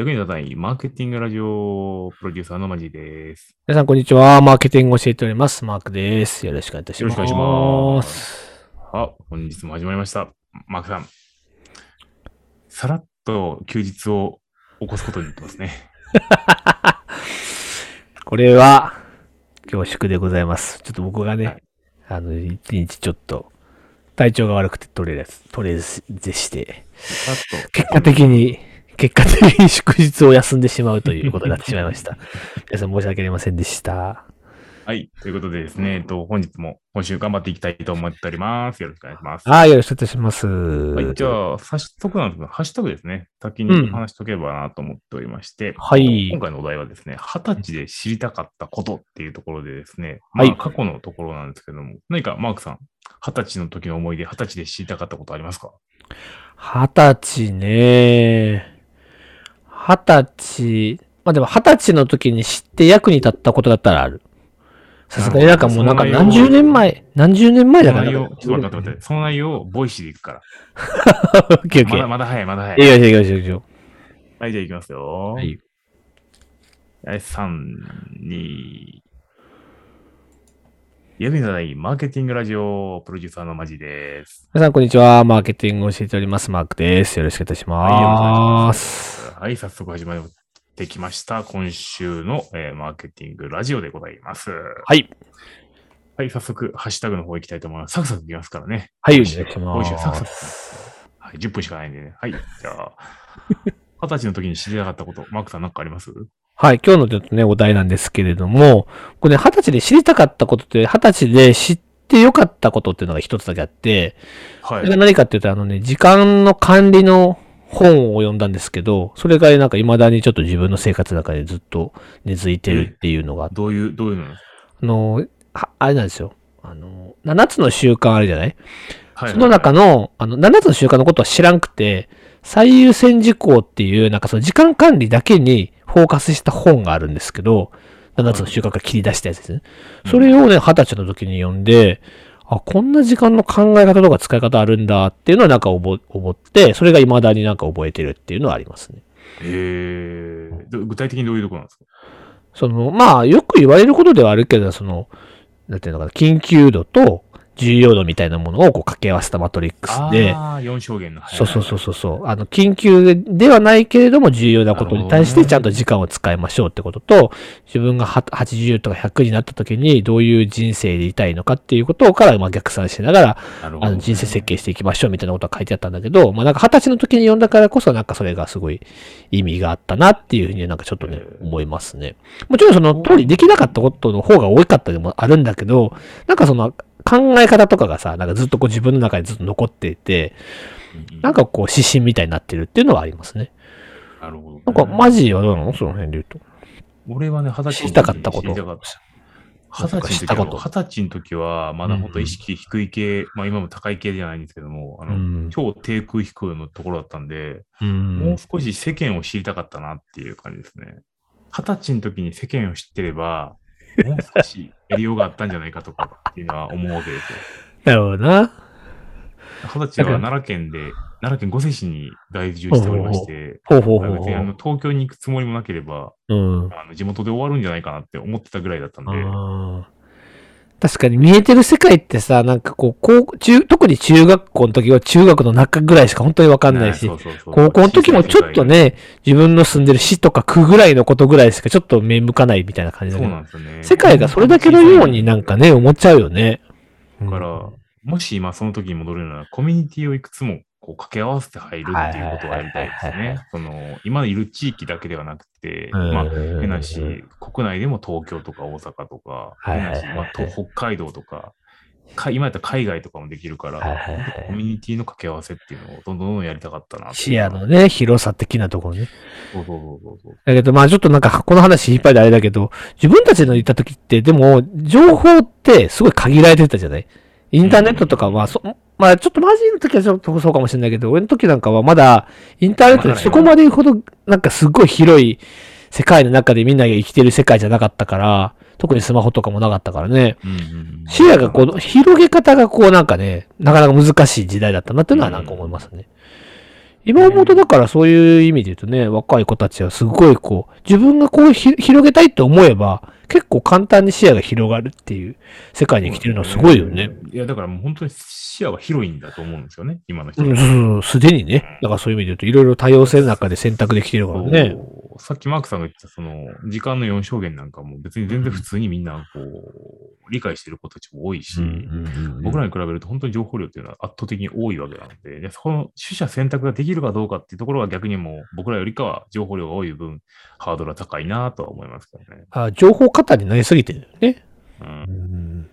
役に立たないマーケティングラジオプロデューサーのマジです。皆さん、こんにちは。マーケティングを教えております。マークです。よろしくお願いいたします。よろしくお願いします。あ、本日も始まりました。マークさん。さらっと休日を起こすことになってますね。これは、恐縮でございます。ちょっと僕がね、はいあの、一日ちょっと、体調が悪くて取れず、取れずでして。結果的に、結果的に祝日を休んでしまうということになってしまいました。皆さん申し訳ありませんでした。はい。ということでですね、えっと、本日も今週頑張っていきたいと思っております。よろしくお願いします。はい、よろしくお願いします。はい、じゃあ、早速なんですけど、ハッシュタグですね。先に話しとければなと思っておりまして、はい今回のお題はですね、二十歳で知りたかったことっていうところでですね、はいまあ、過去のところなんですけども、何かマークさん、二十歳の時の思い出、二十歳で知りたかったことありますか？二十歳ね。二十歳。まあでも二十歳の時に知って役に立ったことだったらある。さすがになんかもうなんか何十年前、何十年前だから。その内容、ちょっと待って待ってその内容を Voicy でいくから。オッケーオッケー。まだまだ早い、まだ早いい。やいやいやいやいや。はい、じゃあいきますよ。はい。はい、3、2、役に立たないマーケティングラジオプロデューサーのマジです。皆さんこんにちは。マーケティングを教えております。マークです。よろしくお願いしはい、はい、早速始まってきました。今週の、えーマーケティングラジオでございます。はい。はい、早速、ハッシュタグの方行きたいと思います。サクサクいきますからね。はい、お願いしま Voicy サクサクす。はい、10分しかないんでね。はい、じゃあ、二十歳の時に知りたかったこと、マークさん何かあります？はい、今日のちょっとね、お題なんですけれども、これね、二十歳で知りたかったことって、二十歳で知ってよかったことっていうのが一つだけあって、はいそれが。何かっていうと、あのね、時間の管理の本を読んだんですけど、それがなんか未だにちょっと自分の生活の中でずっと根付いてるっていうのが、どういう、どういうの？あの、はあれなんですよ。あの、7つの習慣あるじゃない？はい。その中の、あの、7つの習慣のことは知らんくて、最優先事項っていう、なんかその時間管理だけにフォーカスした本があるんですけど、7つの習慣から切り出したやつですね。それをね、20歳の時に読んで、あ、こんな時間の考え方とか使い方あるんだっていうのはなんか覚覚って、それが未だになんか覚えてるっていうのはありますね。えー、ど具体的にどういうところなんですか？その、まあ、よく言われることではあるけど、その、なんていうのかな、緊急度と重要度みたいなものをこう掛け合わせたマトリックスで、ああ、4証言の。はいそうそうそうそうそう。あの、緊急ではないけれども重要なことに対してちゃんと時間を使いましょうってことと、自分がは80とか100になった時にどういう人生でいたいのかっていうことから、まあ逆算しながら、あの、人生設計していきましょうみたいなことが書いてあったんだけど、まあなんか20歳の時に読んだからこそなんかそれがすごい意味があったなっていうふうになんかちょっとね、思いますね。もちろんその通りできなかったことの方が多かったでもあるんだけど、なんかその考え方とかがさ、なんかずっとこう自分の中にずっと残っていて、うんうんなんかこう指針みたいになってるっていうのはありますね。なるほどね。なんかマジはどうなの？その辺で言うと。俺はね、二十歳の時に知りたかったこと二十歳の時は、二十歳の時は、まだ本当意識低い系、まあ今も高い系じゃないんですけども、あの、うん。超低空飛行のところだったんで、う。もうん少し世間を知りたかったなっていう感じですね。二十歳の時に世間を知ってれば、もう少しやりようがあったんじゃないかとかっていうのは思うわけですよ。なるほどな。二十歳は奈良県で、奈良県御所市に在住しておりまして、ほうほうほうほ別にあの東京に行くつもりもなければ、う。うん。あの地元で終わるんじゃないかなって思ってたぐらいだったんで、確かに見えてる世界ってさ、なんかこう、高中、特に中学校の時は中学の中ぐらいしか本当にわかんないし、ねそうそうそう高校の時もちょっと、ね、自分の住んでる市とか区ぐらいのことぐらいしかちょっと目向かないみたいな感じそうだけど、なんですよね。世界がそれだけのようになんかね、思っちゃうよね。だから、もし今その時に戻れるなら、コミュニティをいくつもこう掛け合わせて入るっていうことをやりたいですはいはいはいはいね。その、今いる地域だけではなくて、うんまあ、変なし、国内でも東京とか大阪とか、はいはいはい変なし、まあ、と北海道とか、か今やったら海外とかもできるから、はいはいはいコミュニティの掛け合わせっていうのをどんどんやりたかったな視野のね、広さ的なところね。そうそうそうそう。だけど、まあちょっとなんか、この話いっぱいであれだけど、自分たちの言った時って、でも、情報ってすごい限られてたじゃない？インターネットとかは、そ、まあちょっとマジの時はちょっとそうかもしれないけど、俺の時なんかはまだ、インターネットでそこまでほど、なんかすごい広い世界の中でみんなが生きてる世界じゃなかったから、特にスマホとかもなかったからね。視野がこう、広げ方がこうなんかね、なかなか難しい時代だったなっていうのはなんか思いますね。今思うとだからそういう意味で言うとね、若い子たちはすごいこう、自分がこうひ広げたいと思えば、結構簡単に視野が広がるっていう世界に生きてるのはすごいよね。いや、だからもう本当に視野は広いんだと思うんですよね、今の人は。うん、すでにね。だからそういう意味で言うと、いろいろ多様性の中で選択できてるからね。さっきマークさんが言った、その、時間の4証言なんかも別に全然普通にみんな、こう、理解してる子たちも多いし、僕らに比べると本当に情報量っていうのは圧倒的に多いわけなので、でそこの取捨選択ができるかどうかっていうところは逆にもう僕らよりかは情報量が多い分、ハードルは高いなとは思いますけどね。あ情報過多になりすぎてるよね。うん。うん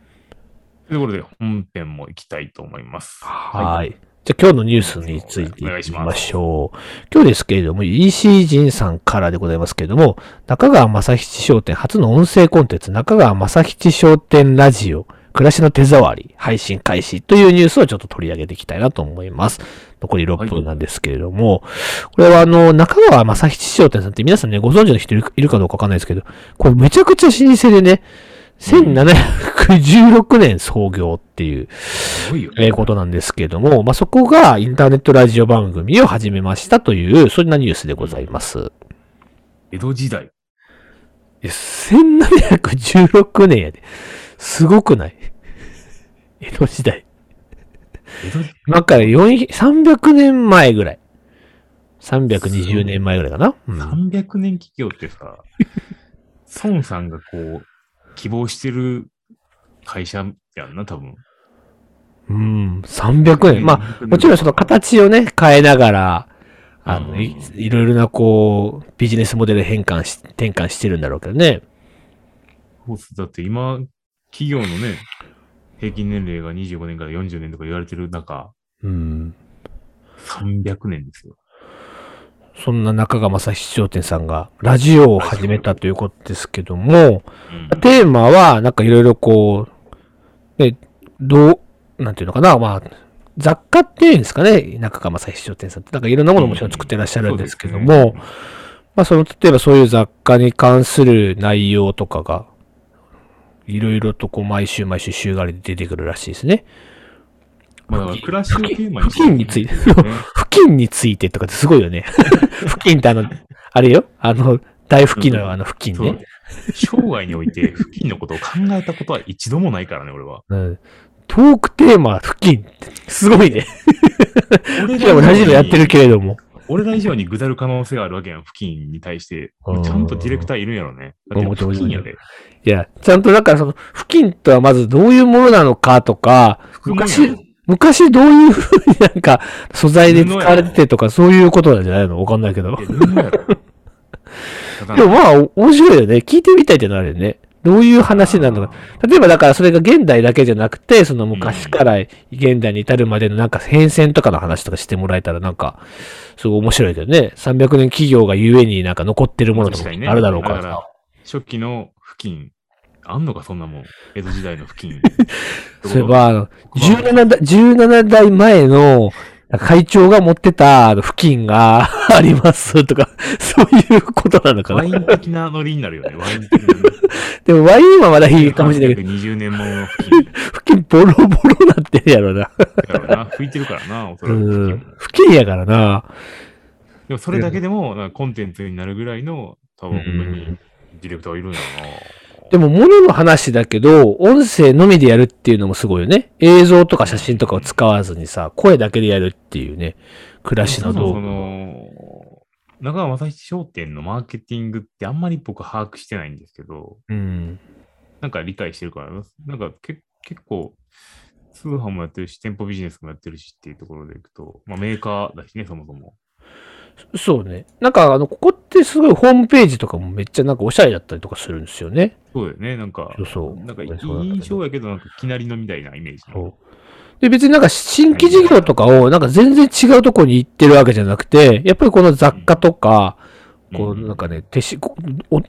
ということで、本編も行きたいと思います。はい。じゃあ今日のニュースについていきましょう。今日ですけれども、EC 人さんからでございますけれども、中川正七商店初の音声コンテンツ、中川正七商店ラジオ、暮らしの手触り、配信開始というニュースをちょっと取り上げていきたいなと思います。残り6分なんですけれども、これはあの、中川正七商店さんって皆さんね、ご存知の人いるいるかどうかわかんないですけど、これめちゃくちゃ老舗でね、1716年創業っていう、えーことなんですけれども、まあ、そこがインターネットラジオ番組を始めましたという、そんなニュースでございます。江戸時代。え1716年やで。すごくない？江戸時代。江戸時今から400 300年前ぐらい。320年前ぐらいかな。うん300年企業ってさ、孫さんがこう、希望してる会社やんな、多分。うん、300年。まあ、もちろんその形をね、変えながら、あの、いいろいろなこう、ビジネスモデル変換し、転換してるんだろうけどね。そうだって今、企業のね、平均年齢が25年から40年とか言われてる中、うん。300年ですよ。そんな中川正七商店さんがラジオを始めたということですけども、うんテーマはなんかいろいろこう、ね、どう、なんていうのかな、まあ、雑貨っていうんですかね、中川正七商店さんって。なんかいろんなものをもちろん作ってらっしゃるんですけども、まあその、例えばそういう雑貨に関する内容とかが、いろいろとこう毎週毎週週替わりで出てくるらしいですね。まあ、だから暮らしをテーマに付近について、ね付近についてとかってすごいよね。付近ってあの、あれよあの、大付近のあの付近ね。生涯において付近のことを考えたことは一度もないからね、俺は。うん。トークテーマは付近すごいね。俺しかもラジオやってるけれども。俺ら以上にぐだる可能性があるわけやん、付近に対して。うんちゃんとディレクターいるんやろね。だって付近やで。いや、ちゃんとだからその、付近とはまずどういうものなのかとか、昔ろ、昔どういう風になんか素材で使われててとかそういうことなんじゃないの？わかんないけど。でもまあ、面白いよね。聞いてみたいってなるよね。どういう話なのか。例えばだからそれが現代だけじゃなくて、その昔から現代に至るまでのなんか変遷とかの話とかしてもらえたらなんか、すごい面白いけどね。300年企業がゆえになんか残ってるものとか。あるだろうからさ。だから初期の付近、あんのか、そんなもん。江戸時代の付近。そういえば、あの17代、17代前の会長が持ってた付近が ありますとか、そういうことなのかな？ワイン的なノリになるよね。ワイン的な。でもワインはまだいいかもしれないけど、20年ものの付近。付近ボロボロなってるやろな。だからな、吹いてるからな、おそらく付近うん。付近やからな。でもそれだけでも、コンテンツになるぐらいの、多分本当にうんディレクターがいるんやろな。でも、物の話だけど、音声のみでやるっていうのもすごいよね。映像とか写真とかを使わずにさ、声だけでやるっていうね、暮らしのそもそ。の、中川正七商店のマーケティングってあんまり僕把握してないんですけど、うん。なんか理解してるから、なんかけ結構、通販もやってるし、店舗ビジネスもやってるしっていうところでいくと、まあメーカーだしね、そもそも。そうね。なんか、あの、ここってすごいホームページとかもめっちゃなんかおしゃれだったりとかするんですよね。そうだよね、なんかそう、そう。なんかいい印象やけど、なんかきなりのみたいなイメージの。そう。で、別になんか新規事業とかをなんか全然違うところに行ってるわけじゃなくて、やっぱりこの雑貨とか、こう、なんかね、手し、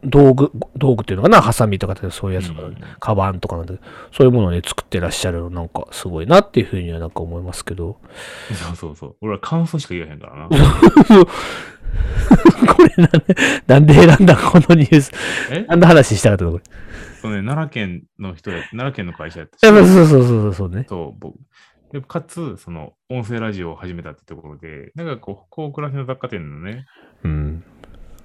道具、道具っていうのかな、ハサミとかってそういうやつとか、うんカバンとかなんで、そういうものをね、作ってらっしゃるの、なんかすごいなっていうふうにはなんか思いますけど。そうそうそう。俺は感想しか言わへんからな。これなんで、なんで選んだこのニュース？え？なんで話したかったのこれ？そうね、奈良県の人や、奈良県の会社やったしそうそうそうそうそうね。そう、僕、でかつ、その、音声ラジオを始めたってところで、なんかこう、こう暮らしの雑貨店のね、うん。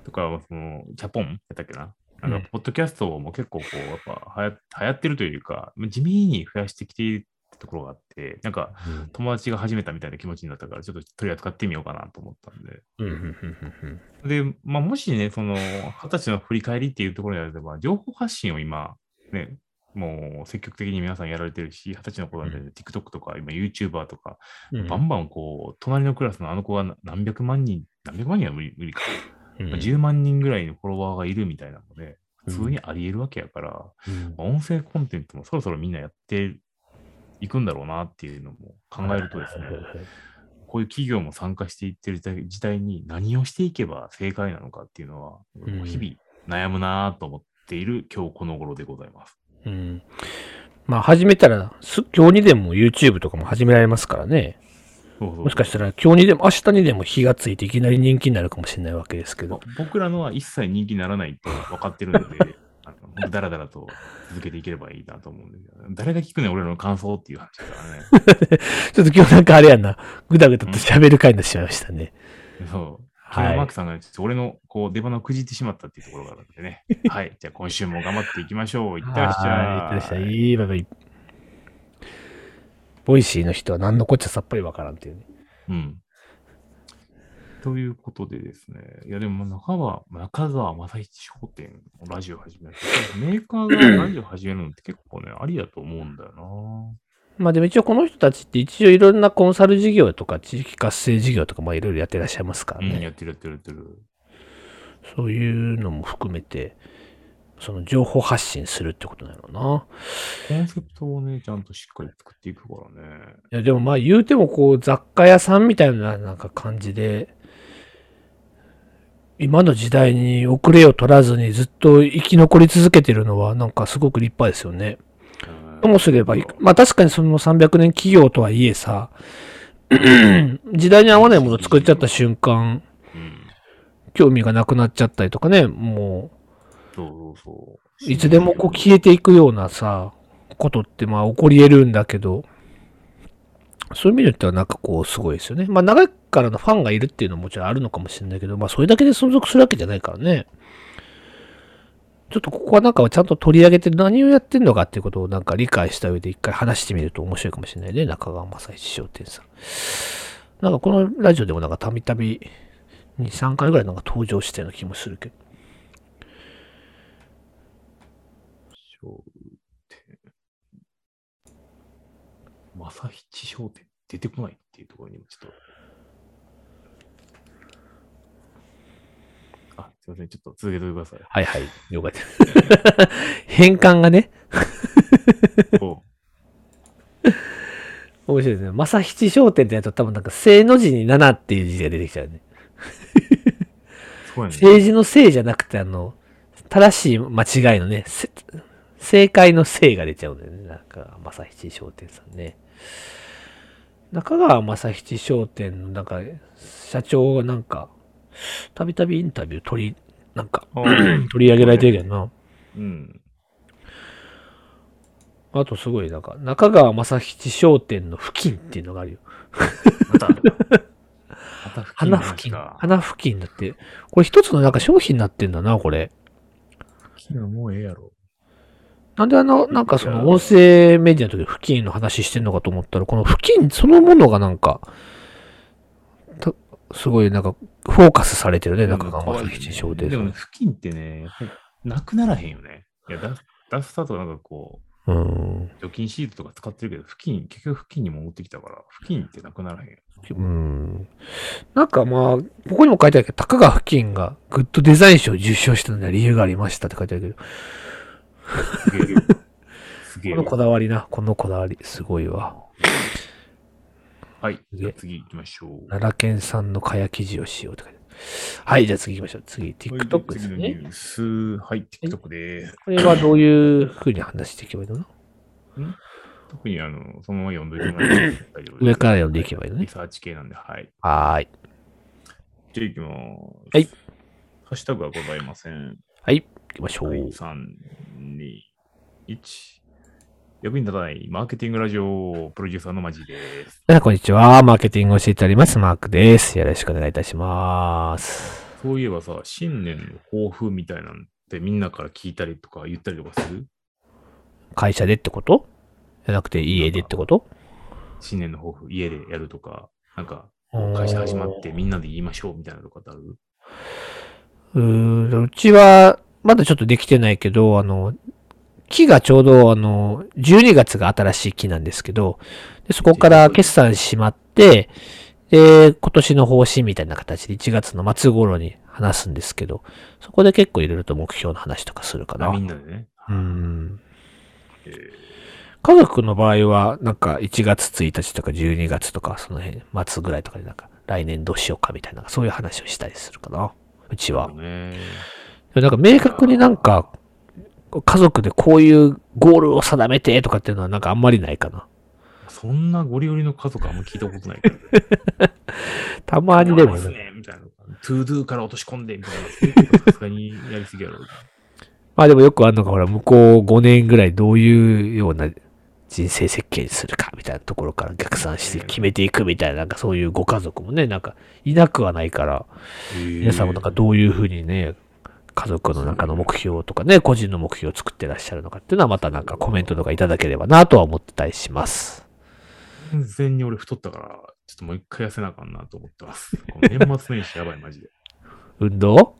とか、その、ジャポン？やったっけな？なんか、ポッドキャストも結構こう、やっぱ流行流行ってるというか、地味に増やしてきているところがあって、なんか、友達が始めたみたいな気持ちになったから、ちょっと取り扱ってみようかなと思ったんで。うん。うん。うん。で、まあ、もしね、その、二十歳の振り返りっていうところであれば、情報発信を今、ね、もう積極的に皆さんやられてるし、二十歳の頃なんで、TikTok とか、今 YouTuber とか、うん。バンバンこう、隣のクラスのあの子が何百万人、何百万人は無理無理か、うんまあ10万人ぐらいのフォロワーがいるみたいなので、普通にあり得るわけやから、うんまあ音声コンテンツもそろそろみんなやっていくんだろうなっていうのも考えるとですね、こういう企業も参加していってる時代に何をしていけば正解なのかっていうのは、ん日々悩むなと思っている今日この頃でございます。うん。まあ、始めたら、す今日にでも YouTube とかも始められますからね。もしかしたら今日にでも明日にでも火がついていきなり人気になるかもしれないわけですけまど。僕らのは一切人気にならないと分かってるので、あのだらだらと続けていければいいなと思うんですけど、誰が聞くねん俺らの感想っていう話だからね。ちょっと今日なんかあれやな、ぐだぐだと喋る回になってしまいましたね。そう。はいマークさんがちょっと俺のこう出花をくじってしまったっていうところがあるのでね。はい。じゃあ今週も頑張っていきましょう。いってらっしゃいいってらっしゃい。バイバイ。 Voicyの人は何のこっちゃさっぱりわからんっていうね。うん。ということでですね。いやでも中川、中川政七商店のラジオ始める。メーカーがラジオ始めるのって結構ね、ありだと思うんだよな。まあでも一応この人たちって一応いろんなコンサル事業とか地域活性事業とかまあいろいろやってらっしゃいますからうん、ね。やってるやってるやってる。そういうのも含めて、その情報発信するってことなのな。コンセプトをね、ちゃんとしっかり作っていくからね。いやでもまあ言うてもこう雑貨屋さんみたいななんか感じで、今の時代に遅れを取らずにずっと生き残り続けてるのはなんかすごく立派ですよね。ともすればいい。まあ確かにその300年企業とはいえさ、時代に合わないものを作っちゃった瞬間、うん。興味がなくなっちゃったりとかね、もそうそうそう。いつでもこう消えていくようなさ、ことってまあ起こり得るんだけど、そういう意味で言ったらなんかこうすごいですよね。まあ長いからのファンがいるっていうのももちろんあるのかもしれないけど、まあそれだけで存続するわけじゃないからね。ちょっとここはなんかちゃんと取り上げて何をやってんのかっていうことをなんか理解した上で一回話してみると面白いかもしれないね。中川正一商店さん。なんかこのラジオでもなんかたびたび2、3回ぐらいなんか登場したような気もするけど。商店。正七商店出てこないっていうところにもちょっと。あ、すいません。ちょっと続けてください。はいはい。了解です。変換がね、お面白いですね。正七商店ってやると多分なんか正の字に7っていう字が出てきちゃうね。ね。政治の正じゃなくてあの、正しい間違いのね、せ正解の正が出ちゃうんだよね。なんか、正七商店さんね。中川正七商店のなんか、社長がなんか、たびたびインタビュー取り、なんか、取り上げられてるけどな。うん。あとすごいなんか、中川正七商店の付近っていうのがあるよ。また、また付近花 付近。か。花付近だって。これ一つのなんか商品になってんだな、これ。付近はもうええやろ。なんであの、なんかその音声メディアの時に付近の話してんのかと思ったら、この付近そのものがなんか、たすごいなんか、フォーカスされてるね、中川正七商店でもね。付近ってね、なくならへんよね。いや、ダダスターとかなんかこう、うん。除菌シートとか使ってるけど、付近、結局付近に戻ってきたから、付近ってなくならへん。うん。なんかまあ、ここにも書いてあるけど、高川付近がグッドデザイン賞を受賞したのには理由がありましたって書いてあるけど、すげえ。すげえこの。こだわりな、このこだわり、すごいわ。はい。じゃあ次行きましょう。奈良県産の蚊帳生地を使用って書いてある。はい、じゃあ次行きましょう。次、はい TikTok ですね。次のニュース。はい、TikTok で。これはどういう風に話していけばいいの？特にあの、そのまま読んどいてもらって大丈夫です上から読んでいけばいいのねリサーチ系なんで、はい。はーい。じゃあ行きます。はい。ハッシュタグはございません。はい、行きましょう。はい、3、2、1。役に立たないマーケティングラジオプロデューサーのマジです。こんにちは。マーケティングを教えております。マークです。よろしくお願いいたします。そういえばさ、新年の抱負みたいなんてみんなから聞いたりとか言ったりとかする？会社でってこと？じゃなくて家でってこと？新年の抱負、家でやるとか、なんか、会社始まってみんなで言いましょうみたいなとかってある？うーんうちは、まだちょっとできてないけど、あの、木がちょうど、あの、12月が新しい木なんですけど、でそこから決算しまって、で、今年の方針みたいな形で1月の末頃に話すんですけど、そこで結構いろいろと目標の話とかするかな。あみんなでね。うん。えー家族の場合は、なんか1月1日とか12月とか、その辺、末ぐらいとかでなんか、来年どうしようかみたいな、そういう話をしたりするかな。うちは。ね。なんか明確になんか、家族でこういうゴールを定めてとかっていうのはなんかあんまりないかな。そんなゴリゴリの家族あんま聞いたことない。たまにでもね。ねみたいな。 ToDo から落とし込んで、みたいな。さすがにやりすぎやろ。まあでもよくあるのがほら、向こう5年ぐらいどういうような人生設計にするかみたいなところから逆算して決めていくみたいな、なんかそういうご家族もね、なんかいなくはないから、皆皆さんもなんかどういうふうにね、家族の中の目標とかね、個人の目標を作ってらっしゃるのかっていうのはまたなんかコメントとかいただければなとは思ってたりします。完全に俺太ったから、ちょっともう一回痩せなあかんなと思ってます。年末年始やばい、マジで。運動？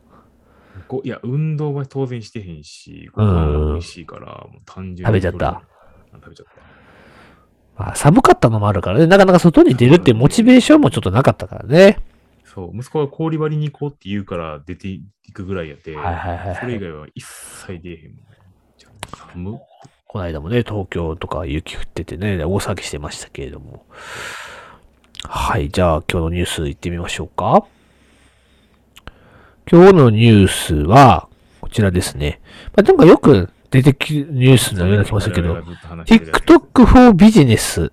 こいや、運動は当然してへんし、うんご飯が美味しいから、もう単純に。食べちゃった？うん。食べちゃった。まあ寒かったのもあるからね、なかなか外に出るっていうモチベーションもちょっとなかったからね。そう、息子が氷張りに行こうって言うから出ていくぐらいやって、はいはいはいはい。それ以外は一切出えへん寒っこの間もね、東京とか雪降っててね、大騒ぎしてましたけれども。はい、じゃあ今日のニュース行ってみましょうか。今日のニュースは、こちらですね。まあ、なんかよく出てきるニュースのような気もするけど、TikTok for Business。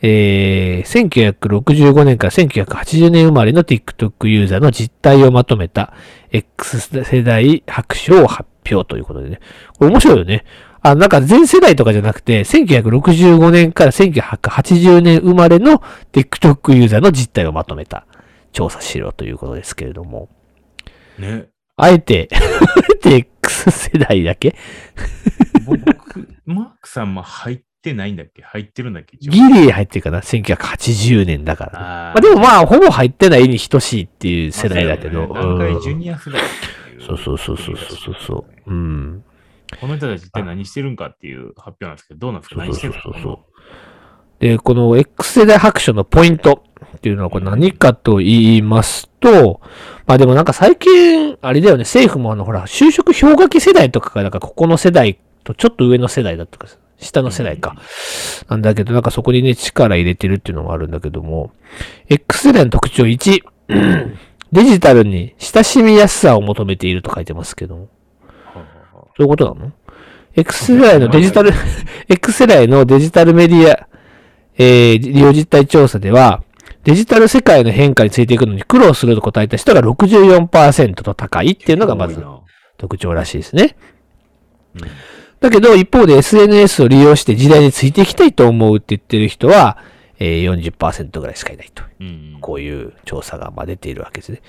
えー、1965年から1980年生まれの TikTok ユーザーの実態をまとめた X 世代白書を発表ということでね。これ面白いよね。あ、なんか全世代とかじゃなくて、1965年から1980年生まれの TikTok ユーザーの実態をまとめた調査資料ということですけれども。ね。あえて、あえて X 世代だけ？僕、マークさんも入ってないんだっけ？入ってるんだっけ？ギリ入ってるかな ?1980 年だからまあでもまあ、ほぼ入ってないに等しいっていう世代だけど。まあねジュニア世代っていうそうそうそうそうそうそう。うん。この人たち一体何してるんかっていう発表なんですけど、どうなんですか？何してるんですかそうそうそう。で、この X 世代白書のポイントっていうのはこれ何かと言いますと、まあでもなんか最近、あれだよね、政府もあの、ほら、就職氷河期世代とかが、なんかここの世代とちょっと上の世代だとか、下の世代か。なんだけど、なんかそこにね、力入れてるっていうのもあるんだけども、X 世代の特徴1、デジタルに親しみやすさを求めていると書いてますけども。そういうことなの ?X 世代のデジタル、X 世代のデジタルメディア、えー、利用実態調査では、デジタル世界の変化についていくのに苦労すると答えた人が64%と高いっていうのがまず特徴らしいですね。うんだけど、一方で SNS を利用して時代についていきたいと思うって言ってる人は、えー、40%ぐらいしかいないと。うんこういう調査がまあ出ているわけですね。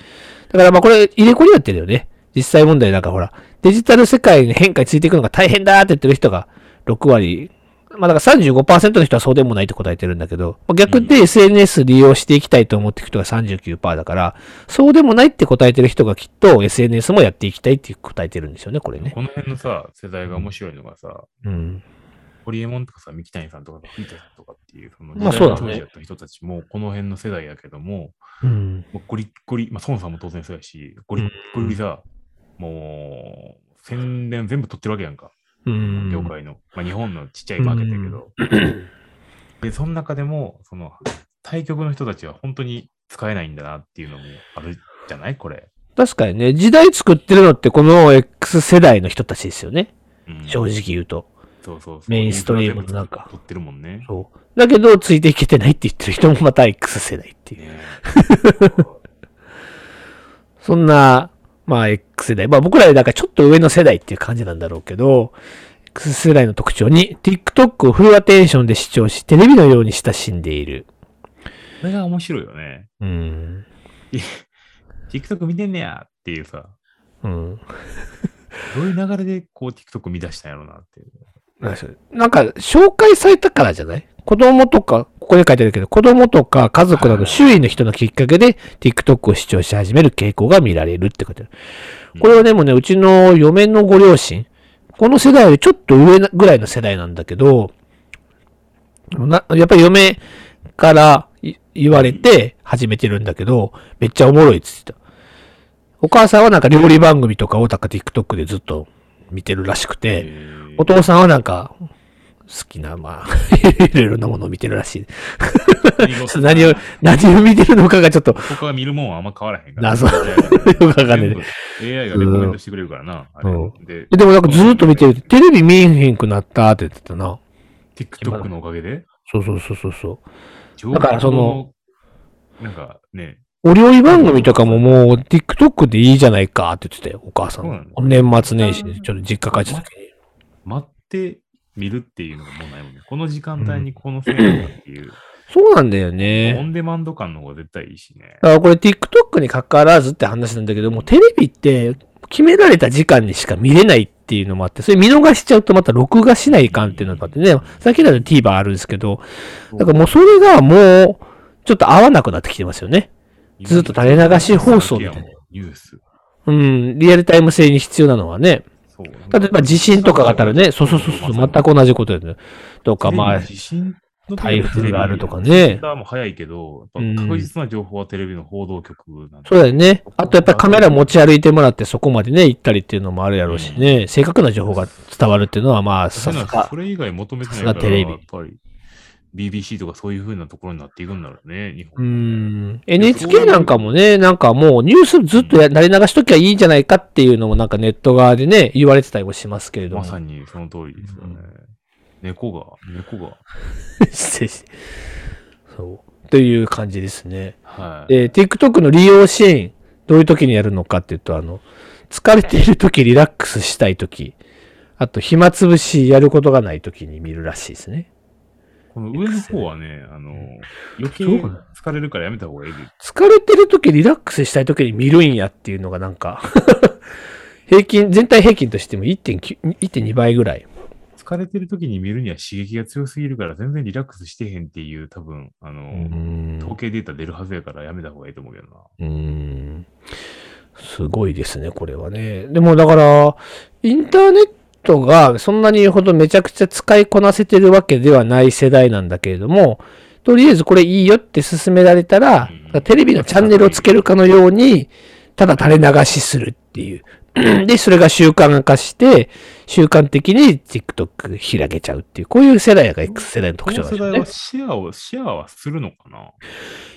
だからまあこれ入れ子になってるよね。実際問題なんかほら、デジタル世界に変化についていくのが大変だって言ってる人が6割。まあだから35%の人はそうでもないって答えてるんだけど、まあ逆で SNS 利用していきたいと思っていく人が39%だから、そうでもないって答えてる人がきっと SNS もやっていきたいって答えてるんですよね、これね。この辺のさ、世代が面白いのがさ、うん。ホリエモンとかさ、三木谷さんとか、藤田さんとかっていう、そのまあそうだね人たちも、この辺の世代やけども、うん。もうゴリッゴリ、まあ、孫さんも当然そうやし、ゴリッゴリさ、もう、宣伝全部取ってるわけやんか。うん。業界の。まあ、日本のちっちゃいマーケットやけど。で、その中でも、その、対局の人たちは本当に使えないんだなっていうのもあるじゃない？これ。確かにね、時代作ってるのってこの X 世代の人たちですよね。うん正直言うと。そうそうそう。メインストリームの中取ってるもんね。そう。だけど、ついていけてないって言ってる人もまた X 世代っていう。ね そんな、まあ X 世代。まあ僕らよりなんかちょっと上の世代っていう感じなんだろうけど、X 世代の特徴に、TikTok をフルアテンションで視聴し、テレビのように親しんでいる。これが面白いよね。うん。TikTok 見てんねやっていうさ、うん。どういう流れでこう TikTok 見出したんやろうなっていう。なんか、紹介されたからじゃない？子供とか、ここで書いてあるけど、子供とか家族など周囲の人のきっかけで TikTok を視聴し始める傾向が見られるって書いてある。これはでもね、うちの嫁のご両親、この世代よりちょっと上なぐらいの世代なんだけど、なやっぱり嫁からい言われて始めてるんだけど、めっちゃおもろいっつってた。お母さんはなんか料理番組とかをなんか TikTok でずっと見てるらしくて、えーお父さんはなんか、好きな、まあ、いろいろなものを見てるらしい。何を、何を見てるのかがちょっと、他が見るもんはあんま変わらへんから。謎よくわかんない AI がレコメントしてくれるからな。で、でもなんかずーっと見てる。テレビ見えへんくなったって言ってたな。TikTok のおかげで、そうそうそうそうそう。情だからその、なんかね、お料理番組とかももう TikTok でいいじゃないかって言ってたよ、お母さん。年末年始でちょっと実家帰った時に。待って見るっていうのがもうないもんね。この時間帯にこのせいなんだっていう、そうなんだよオね。ンデマンド感の方が絶対いいしね。だからこれ TikTok に関わらずって話なんだけども、テレビって決められた時間にしか見れないっていうのもあって、それ見逃しちゃうとまた録画しないかんっていうのがあってね、さっきだと TVer あるんですけど、だからもうそれがもう、ちょっと合わなくなってきてますよね。ずっと垂れ流し放送みたいなニュース。うん、リアルタイム性に必要なのはね。例えば地震とかがあったらね、そうそうそう。そう、全く同じことだよね。とか、まあ、地震台風があるとかね。も早いけど、確実な情報はテレビの報道局なんで。そうだよね。あとやっぱりカメラ持ち歩いてもらってそこまでね、行ったりっていうのもあるやろうしね、正確な情報が伝わるっていうのはまあ、さすが。そ。れ以外求めてないから、がテレビ。やっぱり BBC とかそういう風なところになっていくんだろうね、日う本。ん。NHK なんかもね、なんかもうニュースずっとや、なり流しときゃいいんじゃないかっていうのもなんかネット側でね、言われてたりもしますけれども。まさにその通りですよね。猫が、猫が。失礼しそう。という感じですね。はい。で、TikTok の利用シーン、どういう時にやるのかっていうと、あの、疲れている時、リラックスしたい時、あと、暇つぶしやることがない時に見るらしいですね。この上の方はね、あの、余計疲れるからやめた方がいいで疲れてる時、リラックスしたい時に見るんやっていうのがなんか、平均、全体平均としても1.9 1.2倍ぐらい。疲れてる時に見るには刺激が強すぎるから全然リラックスしてへんっていう多分、あの、うん統計データ出るはずやからやめた方がいいと思うけどな。うーんすごいですね、これはね。でもだから、インターネットがそんなにほどめちゃくちゃ使いこなせてるわけではない世代なんだけれども、とりあえずこれいいよって勧められたらうん、テレビのチャンネルをつけるかのように、ただ垂れ流しするっていう。で、それが習慣化して、習慣的に TikTok 開けちゃうっていう、こういう世代が X 世代の特徴このなんですよね世代は。シェアを、シェアはするのかな？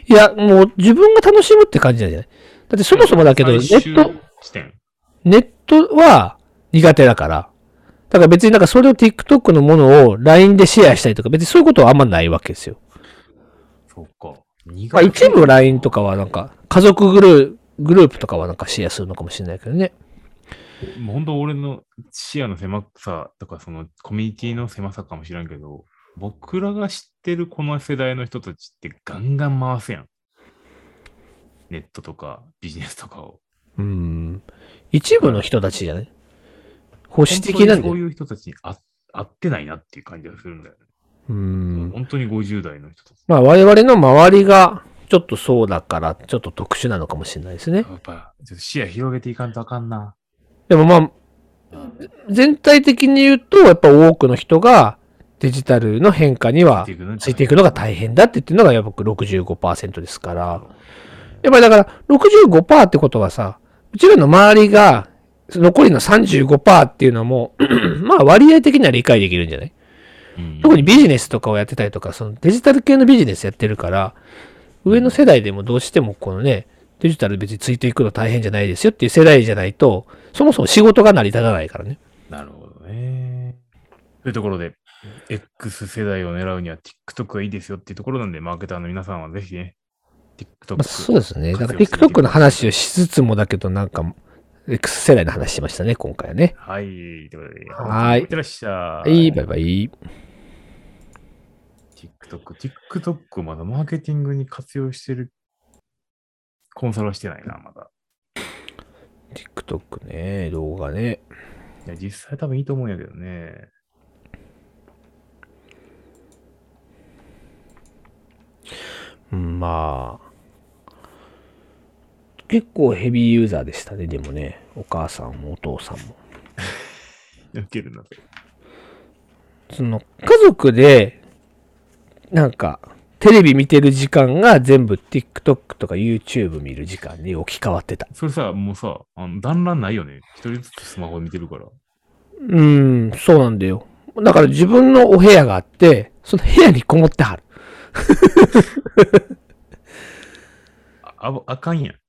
いや、もう自分が楽しむって感じなんじゃない？だってそもそもだけど、ネット。ネットは苦手だから。だから別になんかそれを TikTok のものを LINE でシェアしたりとか、別にそういうことはあんまないわけですよ。そうか。苦まあ一部 LINE とかはなんか、家族グルーグループとかはなんかシェアするのかもしれないけどね。もう本当俺の視野の狭さとか、そのコミュニティの狭さかもしれんけど、僕らが知ってるこの世代の人たちってガンガン回すやん。ネットとかビジネスとかを。うん。一部の人たちじゃない保守的なんそういう人たちにあ合ってないなっていう感じがするんだよね。うん。本当に50代の人たち。まあ我々の周りがちょっとそうだから、ちょっと特殊なのかもしれないですね。やっぱ、ちょっと視野広げていかんとあかんな。でもまあ、全体的に言うと、やっぱ多くの人がデジタルの変化にはついていくのついていくのが大変だって言ってるのがやっぱ65%ですから。やっぱりだから65%ってことはさ、うちらの周りが残りの35%っていうのも、まあ割合的には理解できるんじゃない？うん特にビジネスとかをやってたりとか、そのデジタル系のビジネスやってるから、上の世代でもどうしてもこのね、デジタル別についていくの大変じゃないですよっていう世代じゃないと、そもそも仕事が成り立たないからね。なるほどね。というところで、X 世代を狙うには TikTok がいいですよっていうところなんで、マーケターの皆さんはぜひね、TikTok、まあ、そうですね。だから TikTok の話をしつつもだけど、なんか、X 世代の話しましたね、今回はね。はい。ということで。はいいってらっしゃい。はい、バイバイ。TikTok。TikTok をまだマーケティングに活用してるコンサルはしてないな、まだ。TikTok ね、動画ね。いや、実際多分いいと思うんやけどね。うんまあ、結構ヘビーユーザーでしたね、でもね。お母さんもお父さんも。受けるな、その、家族で、なんか、テレビ見てる時間が全部 TikTok とか YouTube 見る時間に置き換わってた。それさ、もうさ、あの団らんないよね。一人ずつスマホで見てるから。うん、そうなんだよ。だから自分のお部屋があって、その部屋にこもってはる。あああかんやん。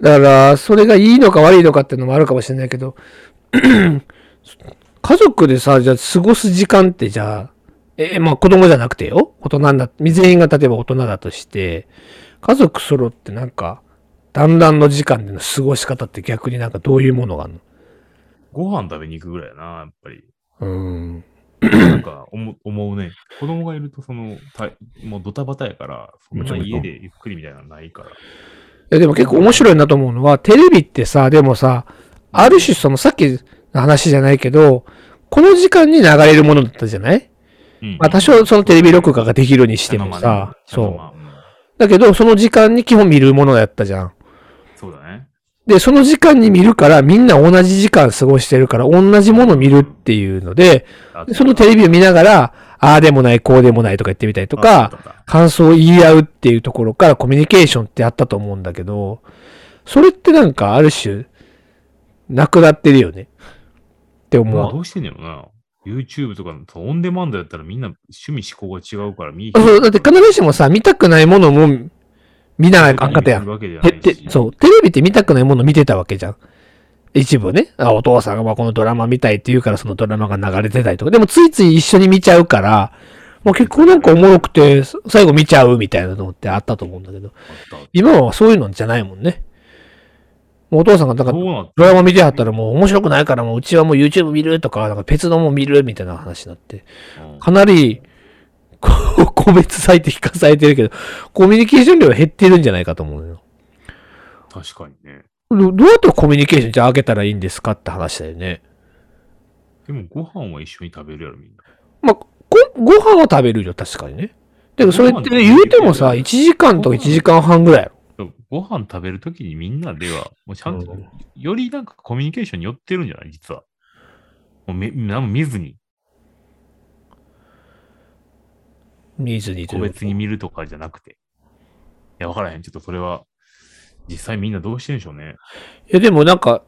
だから、それがいいのか悪いのかっていうのもあるかもしれないけど、家族でさ、じゃあ過ごす時間ってじゃあ、え、まあ子供じゃなくてよ。大人だ、全員が例えば大人だとして、家族揃ってなんか、団らんの時間での過ごし方って逆になんかどういうものがあるの？ご飯食べに行くぐらいやな、やっぱり。うん。なんか思思うね。子供がいると、その、たもうドタバタやから、そんなん家でゆっくりみたいなのないから。いやでも結構面白いなと思うのは、テレビってさ、でもさ、ある種そのさっきの話じゃないけど、この時間に流れるものだったじゃない？うんまあ多少そのテレビ録画ができるにしてもさね、そう。だけど、その時間に基本見るものやったじゃん。そうだね。で、その時間に見るから、みんな同じ時間過ごしてるから、同じもの見るっていうのでそのテレビを見ながら、ああでもない、こうでもないとか言ってみたりとあか、感想を言い合うっていうところからコミュニケーションってあったと思うんだけど、それってなんかある種、なくなってるよね。って思う。まあどうしてんのやろな。YouTube とかのオンデマンドやったらみんな趣味思考が違うから見そう、だって必ずしもさ、見たくないものも見なあかんかったやん。そう、テレビって見たくないもの見てたわけじゃん。一部ね。あ、お父さんがまあこのドラマ見たいって言うからそのドラマが流れてたりとか。でもついつい一緒に見ちゃうから、もう結構なんかおもろくて、最後見ちゃうみたいなのってあったと思うんだけど、今はそういうのじゃないもんね。お父さんがなんかドラマ見てはったらもう面白くないからもううちはもう YouTube 見るとか、なんか別のも見るみたいな話になって、うんかなり、個別されて引かされてるけど、コミュニケーション量が減ってるんじゃないかと思うよ。確かにね。どどうやってコミュニケーションじゃあ上げたらいいんですかって話だよね。でもご飯は一緒に食べるやろ、みんな。まあ、ご、ご飯は食べるよ、確かにね。でもそれってね、言うてもさ、1時間とか1時間半ぐらいやろ。ご飯食べるときにみんなでは、もうちゃんとうん、よりなんかコミュニケーションに寄ってるんじゃない実は。もうめ何も見ずに、見ずにと個別に見るとかじゃなくて。いや、わからへん。ちょっとそれは、実際みんなどうしてんでしょうね。いや、でもなんか、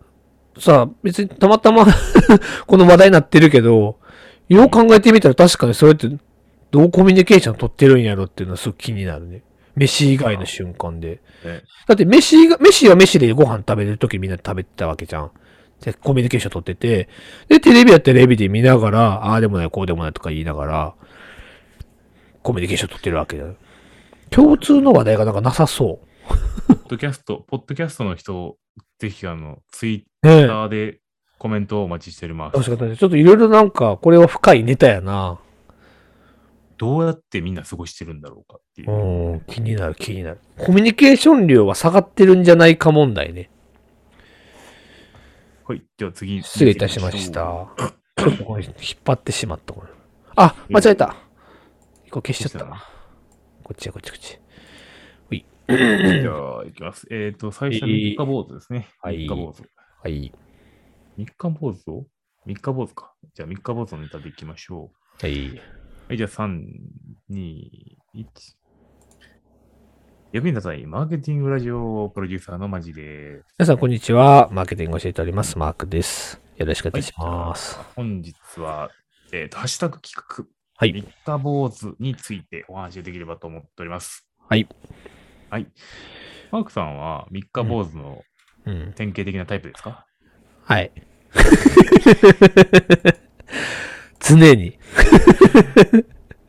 さ、別にたまたま この話題になってるけど、よう考えてみたら確かにそれって、どうコミュニケーション取ってるんやろっていうのはすごく気になるね。飯以外の瞬間で。ねだって飯が、飯は飯でご飯食べるときみんなで食べてたわけじゃん。で、コミュニケーション取ってて、で、テレビはテレビで見ながら、ああでもない、こうでもないとか言いながら、コミュニケーション取ってるわけだよ。共通の話題がなんかなさそポッドキャスト、ポッドキャストの人、ぜひあの、ツイッ。ターでコメントをお待ちしております。か。ちょっといろいろなんか、これは深いネタやな。どうやってみんな過ごしてるんだろうかっていう。うん、気になる、気になる。コミュニケーション量は下がってるんじゃないか問題ね。はい。では次。失礼いたしました。ちょっとこれ引っ張ってしまった、これ。あ、間違えた。一個消しちゃった。こっちや、こっち、こっち。じゃあ、いきます。えっ、と、最初は三日坊主ですね。はい三日坊主。はい。三日坊主を？三日坊主か。じゃあ、三日坊主のネタでいきましょはい。う。はい、じゃあ、3、2、1。役に立たないマーケティングラジオプロデューサーのマジです。皆さん、こんにちは。マーケティングを教えております。マークです。よろしくお願いします。本日は、えっ、と、ハッシュタグ企画、はい。三日坊主についてお話しできればと思っております。はい。はい。マークさんは三日坊主のうん。典型的なタイプですか、はい。常に。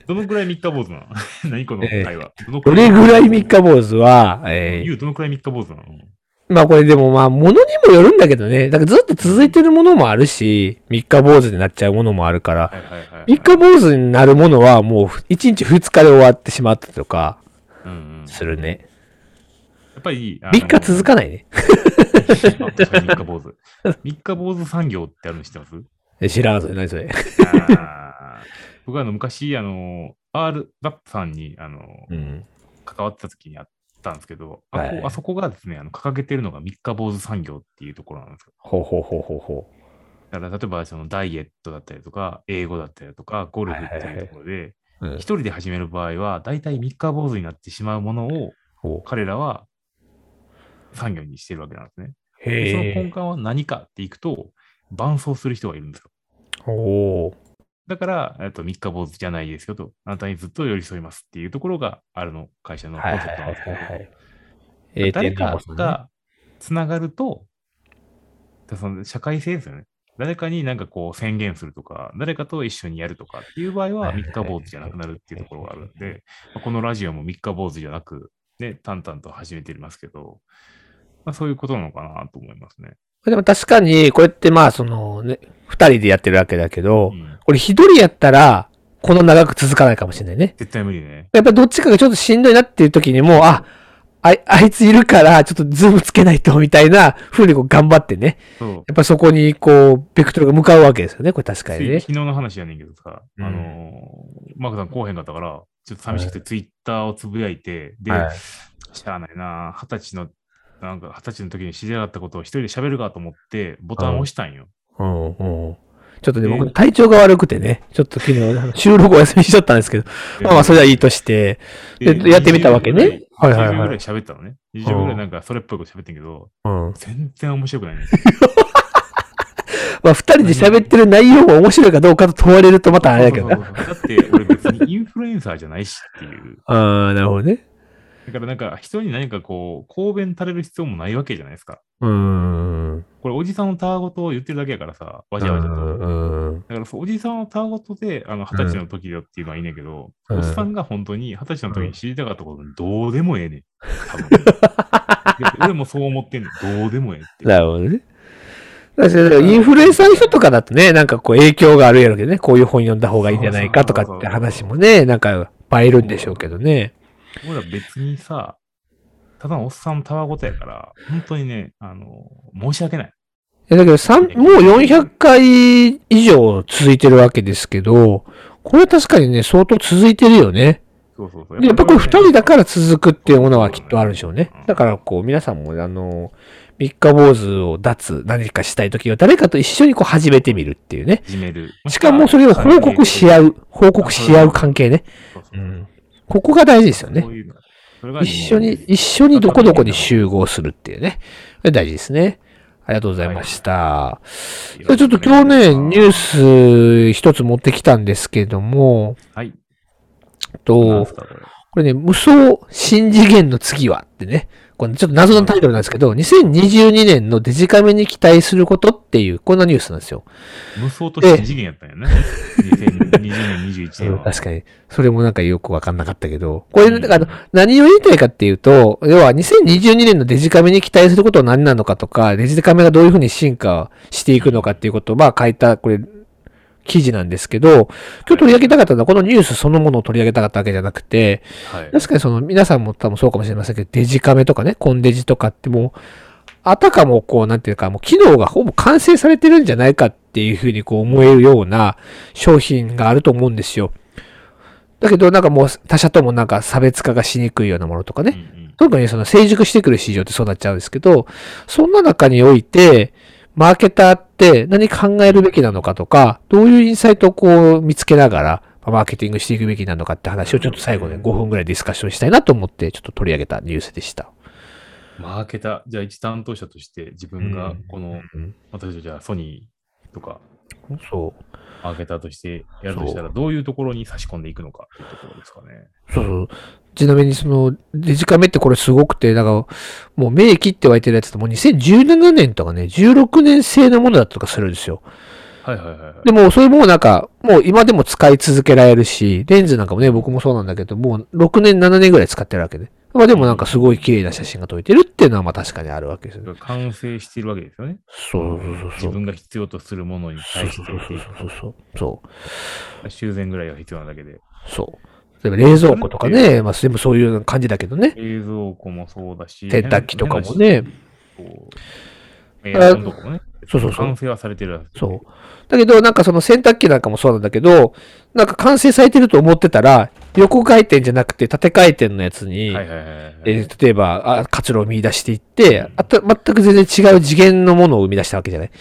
どのくらい三日坊主なの？何この会話。どのどれぐらい三日坊主は、えー言うどのくらい三日坊主なの？まあこれでもまあ、物にもよるんだけどね。だからずっと続いてるものもあるし、三日坊主になっちゃうものもあるから。三日坊主になるものはもう1日2日で終わってしまったとかうんうん。するね。やっぱり、あの3日続かないね。あ確かに三日坊主。三日坊主産業ってあるの知ってます？え知らん、それ何それ。僕はあの昔、あの、R ラップさんに、あの、うん。関わってた時にあったんですけど、あこはいあそこがですね、あの掲げてるのが三日坊主産業っていうところなんですよ。ほうほうほうほうほだから例えばそのダイエットだったりとか、英語だったりとか、ゴルフっていうところで、一。人で始める場合は、大体三日坊主になってしまうものをほ彼らは産業にしてるわけなんですね。でその。根幹は何かっていくと、伴走する人がいるんですよ。おーだから、えっと、三日坊主じゃないですよと、あなたにずっと寄り添いますっていうところがあるの会社のコンセプトなんですけどはい誰かがつながると、でその社会性ですよね。誰かになんかこう宣言するとか、誰かと一緒にやるとかっていう場合は三日坊主じゃなくなるっていうところがあるんで、まあこのラジオも三日坊主じゃなく、ね、淡々と始めていますけど、まあ、そういうことなのかなと思いますね。でも確かに、これってまあ、そのね、二人でやってるわけだけどう、ん、これ一人やったら、この長く続かないかもしれないね。絶対無理ね。やっぱりどっちかがちょっとしんどいなっていう時にも、あ、あいあいついるから、ちょっとズームつけないと、みたいな風にこう頑張ってね。そう。やっぱそこに、こう、ベクトルが向かうわけですよね。これ確かにね昨。日の話やねんけどさ、うんあのーマークさん来おへんかったから、ちょっと寂しくてツイッターをつぶやいて、で、はいしゃあないな、二十歳の、なんか二十歳の時に知り合ったことを一人で喋るかと思って、ボタンを押したんよ。うんうん。ちょっとね、で僕体調が悪くてね、ちょっと昨日 収録お休みしちゃったんですけど、まあまあそれはいいとして、でやってみたわけねはいはいはい20秒ぐらい喋ったのね。20秒ぐらいなんかそれっぽいこと喋ってんけど、うん。全然面白くないね。まあ二人で喋ってる内容も面白いかどうかと問われるとまたあれだけどな。だって俺別にインフルエンサーじゃないしっていう。ああ、なるほどね。だからなんか人に何かこう、公弁垂れる必要もないわけじゃないですか。うーん。これおじさんのたわごとを言ってるだけやからさ、わじゃわじゃと。うん。だからおじさんのたわごとで、あの、二十歳の時よっていうのはいいねんけど、うんおっさんが本当に二十歳の時に知りたかったことどうでもええねん。多分。で俺もそう思ってんの。どうでもええって。なるほどね。インフルエンサーの人とかだとね、なんかこう影響があるやろうけどね、こういう本読んだ方がいいんじゃないかとかって話もね、なんか映えるんでしょうけどね。俺ら別にさ、ただのおっさんのたわごとやから、本当にね、あの、申し訳ない。いやだけどさんもう400回以上続いてるわけですけど、これは確かにね、相当続いてるよね。そうそうそう。でやっぱこれ2人だから続くっていうものはきっとあるでしょうね。だからこう皆さんもあの、三日坊主を脱何かしたいときは誰かと一緒にこう始めてみるっていうね。始める。しかもそれを報告し合う。う、報告し合う関係ね。そうそううん。ここが大事ですよね一緒に、一緒にどこどこに集合するっていうね。これ大事ですね。ありがとうございました。じゃあちょっと今日ね、ニュース一つ持ってきたんですけども、はい。とこれね、無双新次元の次はってね、これちょっと謎のタイトルなんですけど、2022年のデジカメに期待することっていう、こんなニュースなんですよ。無双と新次元やったんやね。2020年、21年は。確かに。それもなんかよくわかんなかったけど。これ、うんだから、何を言いたいかっていうと、要は2022年のデジカメに期待することは何なのかとか、デジカメがどういうふうに進化していくのかっていうことを、まあ書いた、これ、記事なんですけど、今日取り上げたかったのは、このニュースそのものを取り上げたかったわけじゃなくて、はい。確かにその、皆さんも多分そうかもしれませんけど、デジカメとかね、コンデジとかってもう、あたかもこう、なんていうか、もう機能がほぼ完成されてるんじゃないかっていうふうにこう思えるような商品があると思うんですよ。だけど、なんかもう他社ともなんか差別化がしにくいようなものとかね。特にその成熟してくる市場ってそうなっちゃうんですけど、そんな中において、マーケターって何考えるべきなのかとか、どういうインサイトをこう見つけながら、マーケティングしていくべきなのかって話をちょっと最後ね、5分ぐらいディスカッションしたいなと思って、ちょっと取り上げたニュースでした。マーケター、じゃあ一担当者として自分がこの、うん私はじゃあソニーとか、そう。マーケターとしてやるとしたら、どういうところに差し込んでいくのかというところですかね。そうそう。ちなみにその、デジカメってこれすごくて、だから、もう名機って言われてるやつってもう2017年とかね、16年製のものだったとかするんですよ。はいはいはいはい。でも、それもなんか、もう今でも使い続けられるし、レンズなんかもね、僕もそうなんだけど、もう6年、7年ぐらい使ってるわけで。まあでもなんかすごい綺麗な写真が撮れてるっていうのはまあ確かにあるわけですよね。完成しているわけですよね。そうそうそうそう。自分が必要とするものに対してそうそうそうそう。そう。修繕ぐらいが必要なだけで。そう。例えば冷蔵庫とかね、まあ全部そういう感じだけどね。冷蔵庫もそうだし、洗濯機とかもね。エアコンとかもね。そうそうそう完成はされてるわけですそう。だけど、なんかその洗濯機なんかもそうなんだけど、なんか完成されてると思ってたら、横回転じゃなくて縦回転のやつに、例えば、あ活路を見出していって、あと全く全然違う次元のものを生み出したわけじゃない。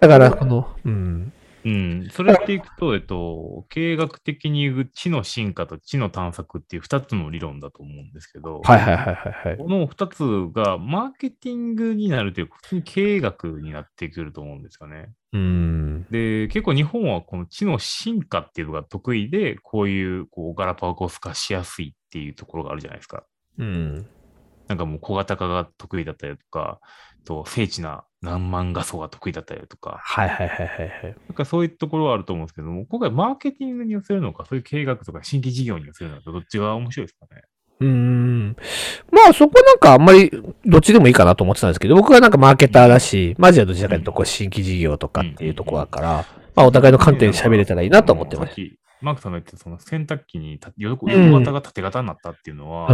だから、この、うん。うん。それっていくと、えっと、経営学的に言う知の進化と知の探索っていう二つの理論だと思うんですけど、はいはいはいはいはい。この二つがマーケティングになるというか、普通に経営学になってくると思うんですよね。うん。で、結構日本はこの知の進化っていうのが得意で、こういうこうガラパゴス化しやすいっていうところがあるじゃないですか。うん。なんかもう小型化が得意だったりとか、と精緻な何万画素が得意だったりとか、はいはいはいはいはい。なんかそういうところはあると思うんですけども、今回マーケティングに寄せるのか、そういう経営学とか新規事業に寄せるのか、どっちが面白いですかね？うーん。まあそこなんかあんまりどっちでもいいかなと思ってたんですけど、僕はなんかマーケターだし、マジはどちらかというとこう新規事業とかっていうところだから、まあお互いの観点で喋れたらいいなと思ってましさっきマークさんが言ってたその洗濯機にた横型が縦型になったっていうのは、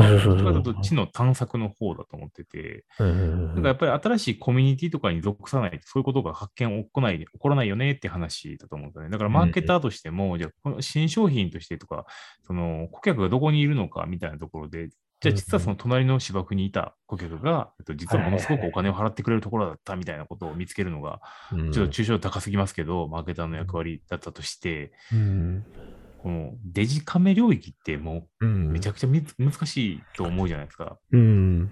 どっちの探索の方だと思ってて、た。うんなんかやっぱり新しいコミュニティとかに属さないと、そういうことが発見起こない起こらないよねって話だと思うんですよね。だからマーケターとしても、じゃあこの新商品としてとか、その顧客がどこにいるのかみたいなところで、じゃあ実はその隣の芝生にいた顧客が、えっと、実はものすごくお金を払ってくれるところだったみたいなことを見つけるのが、うんちょっと抽象度高すぎますけど、マーケターの役割だったとして、うん。このデジカメ領域ってもう。うんめちゃくちゃみ難しいと思うじゃないですか。うん。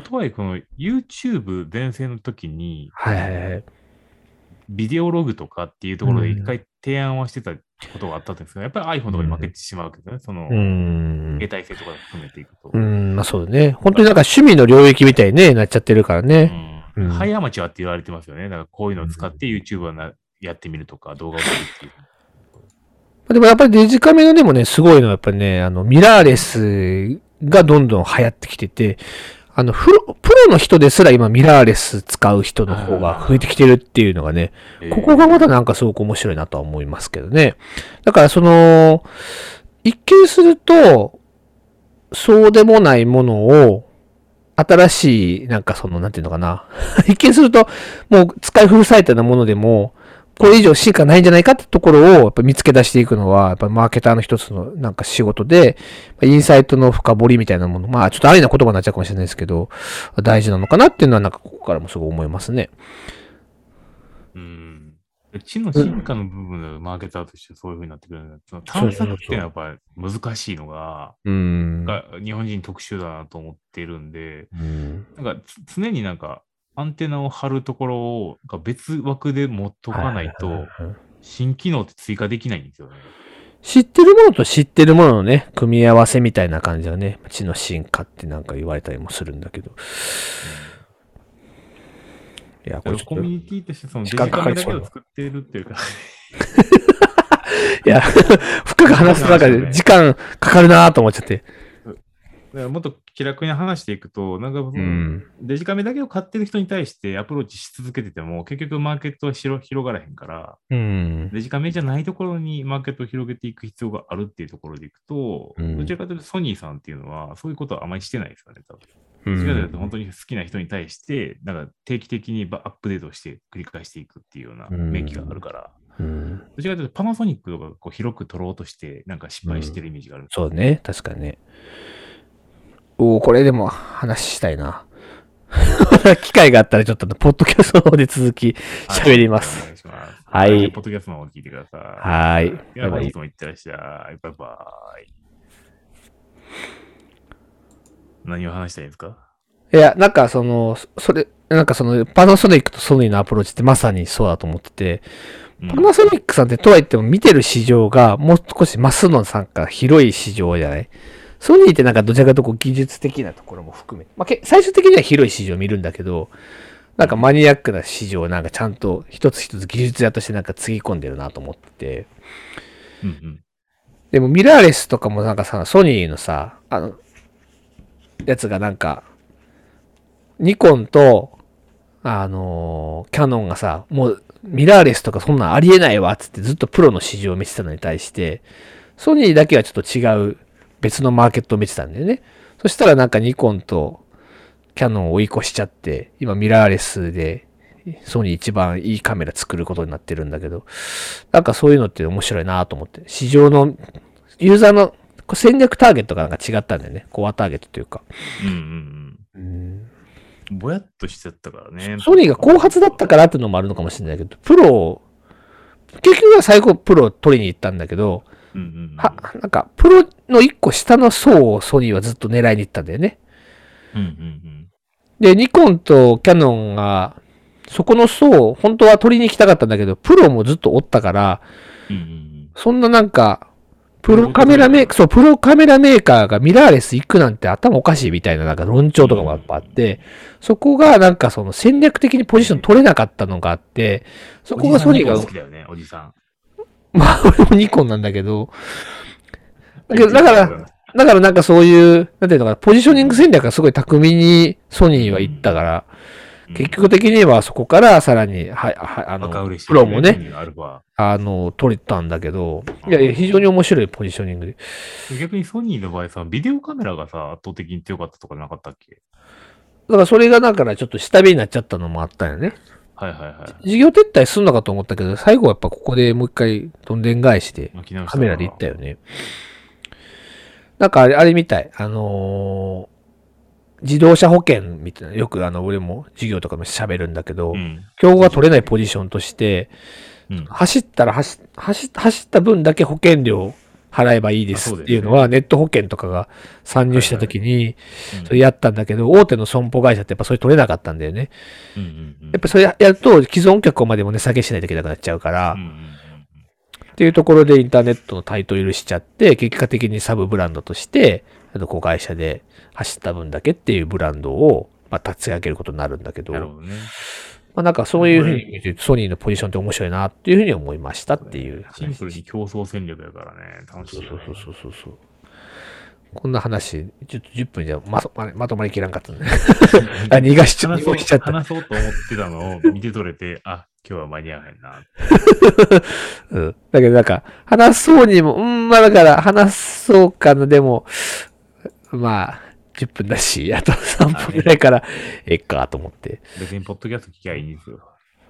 とはいえ、この YouTube 全盛の時に、はい。ビデオログとかっていうところでうん一回提案はしてたことがあったんですけど、やっぱり iPhone とかに負けてしまうわけですよね。その、うん。携帯性とか含めていくと。うん、まあそうだね。本当になんか趣味の領域みたいに、ね、なっちゃってるからね。うんうんハイアマチュアって言われてますよね。だからこういうのを使って YouTuber なやってみるとか、動画を撮るっていう。でもやっぱりデジカメのでもね、すごいのはやっぱりね、あの、ミラーレスがどんどん流行ってきてて、あの、プロ、プロの人ですら今ミラーレス使う人の方が増えてきてるっていうのがね、ここがまだなんかすごく面白いなとは思いますけどね。だからその、一見すると、そうでもないものを、新しい、なんかその、なんていうのかな。一見すると、もう使い古されたようなものでも、これ以上進化ないんじゃないかってところをやっぱ見つけ出していくのは、やっぱマーケターの一つのなんか仕事で、インサイトの深掘りみたいなもの、まあちょっとありな言葉になっちゃうかもしれないですけど、大事なのかなっていうのはなんかここからもすごい思いますね。うん。知の進化の部分でマーケターとしてそういうふうになってくるん。だその探索っていうのはやっぱり難しいのが、うん。日本人特殊だなと思ってるん。で、うん。なん。か常になん。かアンテナを張るところをが別枠で持っとかないと、新機能って追加できないんですよね。知ってるものと知ってるもののね、組み合わせみたいな感じはね、知の進化ってなんか言われたりもするんだけど。いや、これコミュニティとしてそのデジ時間かカメを作っているっていうか、や、深く話す中で時間かかるなと思っちゃって。だからもっと気楽に話していくと、なんかうん。デジカメだけを買ってる人に対してアプローチし続けてても、結局マーケットは広広がらへんから、うん。デジカメじゃないところにマーケットを広げていく必要があるっていうところでいくと、うんどちらかというとソニーさんっていうのは、そういうことはあまりしてないですよね、多分。うどちらかというとん本当に好きな人に対して、なんか定期的にバアップデートして繰り返していくっていうようなうん免疫があるから、うん。どちらかというとパナソニックとかこう広く取ろうとして、なんか失敗してるイメージがある。そうね、確かにね。おおこれでも話したいな。機会があったらちょっとポッドキャストの方で続き喋ります。はいポッドキャストの方を聞いてください。はーい。では、バイバイ本日もいってらっしゃい。バイバイ。何を話したいですか？いや、なんかその、そそれ、なんかその、パナソニックとソニーのアプローチってまさにそうだと思ってて、うんパナソニックさんってとはいっても見てる市場がもう少しマスの参加広い市場じゃない？ソニーってなんかどちらかとこう技術的なところも含め、まあ、け最終的には広い市場を見るんだけど、なんかマニアックな市場をなんかちゃんと一つ一つ技術屋としてなんかつぎ込んでるなと思ってて、うんうん。でもミラーレスとかもなんかさ、ソニーのさ、あの、やつがなんか、ニコンと、あのーキャノンがさ、もうミラーレスとかそんなんありえないわっつってずっとプロの市場を見てたのに対して、ソニーだけはちょっと違う別のマーケットを見てたんだよね。そしたらなんかニコンとキャノンを追い越しちゃって、今ミラーレスでソニー一番いいカメラ作ることになってるんだけど、なんかそういうのって面白いなと思って、市場のユーザーの戦略ターゲットがなんか違ったんだよね。コアターゲットというか。うんうんうん。ぼやっとしちゃったからね。ソニーが後発だったからっていうのもあるのかもしれないけど、プロを、結局は最後プロを取りに行ったんだけど、うんうんうん。は、なんか、プロの一個下の層をソニーはずっと狙いに行ったんだよね。うんうんで、ニコンとキャノンが、そこの層を本当は取りに行きたかったんだけど、プロもずっとおったから、うん。うんうんそんななんか、プロカメラメーカー、そう、プロカメラメーカーがミラーレス行くなんて頭おかしいみたいななんか論調とかもやっぱあって、そこがなんかその戦略的にポジション取れなかったのがあって、そこがソニーがおじさん好きだよね、おじさん。まあ、俺もニコンなんだけど、だけど、だから、だからなんかそういう、なんていうのかな、ポジショニング戦略がすごい巧みにソニーは行ったから、結局的にはそこからさらに、はい、はい、あの、プロもね、あの、取れたんだけど、いやいや、非常に面白いポジショニング。で。逆にソニーの場合さ、ビデオカメラがさ、圧倒的に強かったとかなかったっけ？だからそれがだからちょっと下火になっちゃったのもあったよね。はいはいはい。事業撤退すんのかと思ったけど、最後はやっぱここでもう一回どんでん返しで巻き直したカメラで行ったよね。なんかあれ、あれみたい。あのー自動車保険みたいな、よくあの、俺も授業とかも喋るんだけど、うん。競合が取れないポジションとして、うん。走ったら走、走、走った分だけ保険料払えばいいですっていうのは、ネット保険とかが参入した時に、それやったんだけど、大手の損保会社ってやっぱそれ取れなかったんだよね。やっぱそれやると既存客までも値下げしないといけなくなっちゃうから、っていうところでインターネットの台頭許しちゃって、結果的にサブブランドとして、あの子会社で走った分だけっていうブランドを、まあ、立ち上げることになるんだけど、まなるほどね。あなんかそういうふうに見てソニーのポジションって面白いなっていうふうに思いましたっていう話。シンプルに競争戦略だからね、楽しいよね。そうそうそうそうそう。こんな話、ちょっと10分じゃまとままとまりきらんかったね。あ、逃がしちゃ、逃がしちゃった。話そうと思ってたのを見て取れて、あ、今日は間に合わへんな。うん。だけどなんか、話そうにも、うん、まあだから、話そうかな、でも、まあ、10分だし、あと3分ぐらいから、えっか、と思って。別にポッドキャスト聞きゃいいんですよ。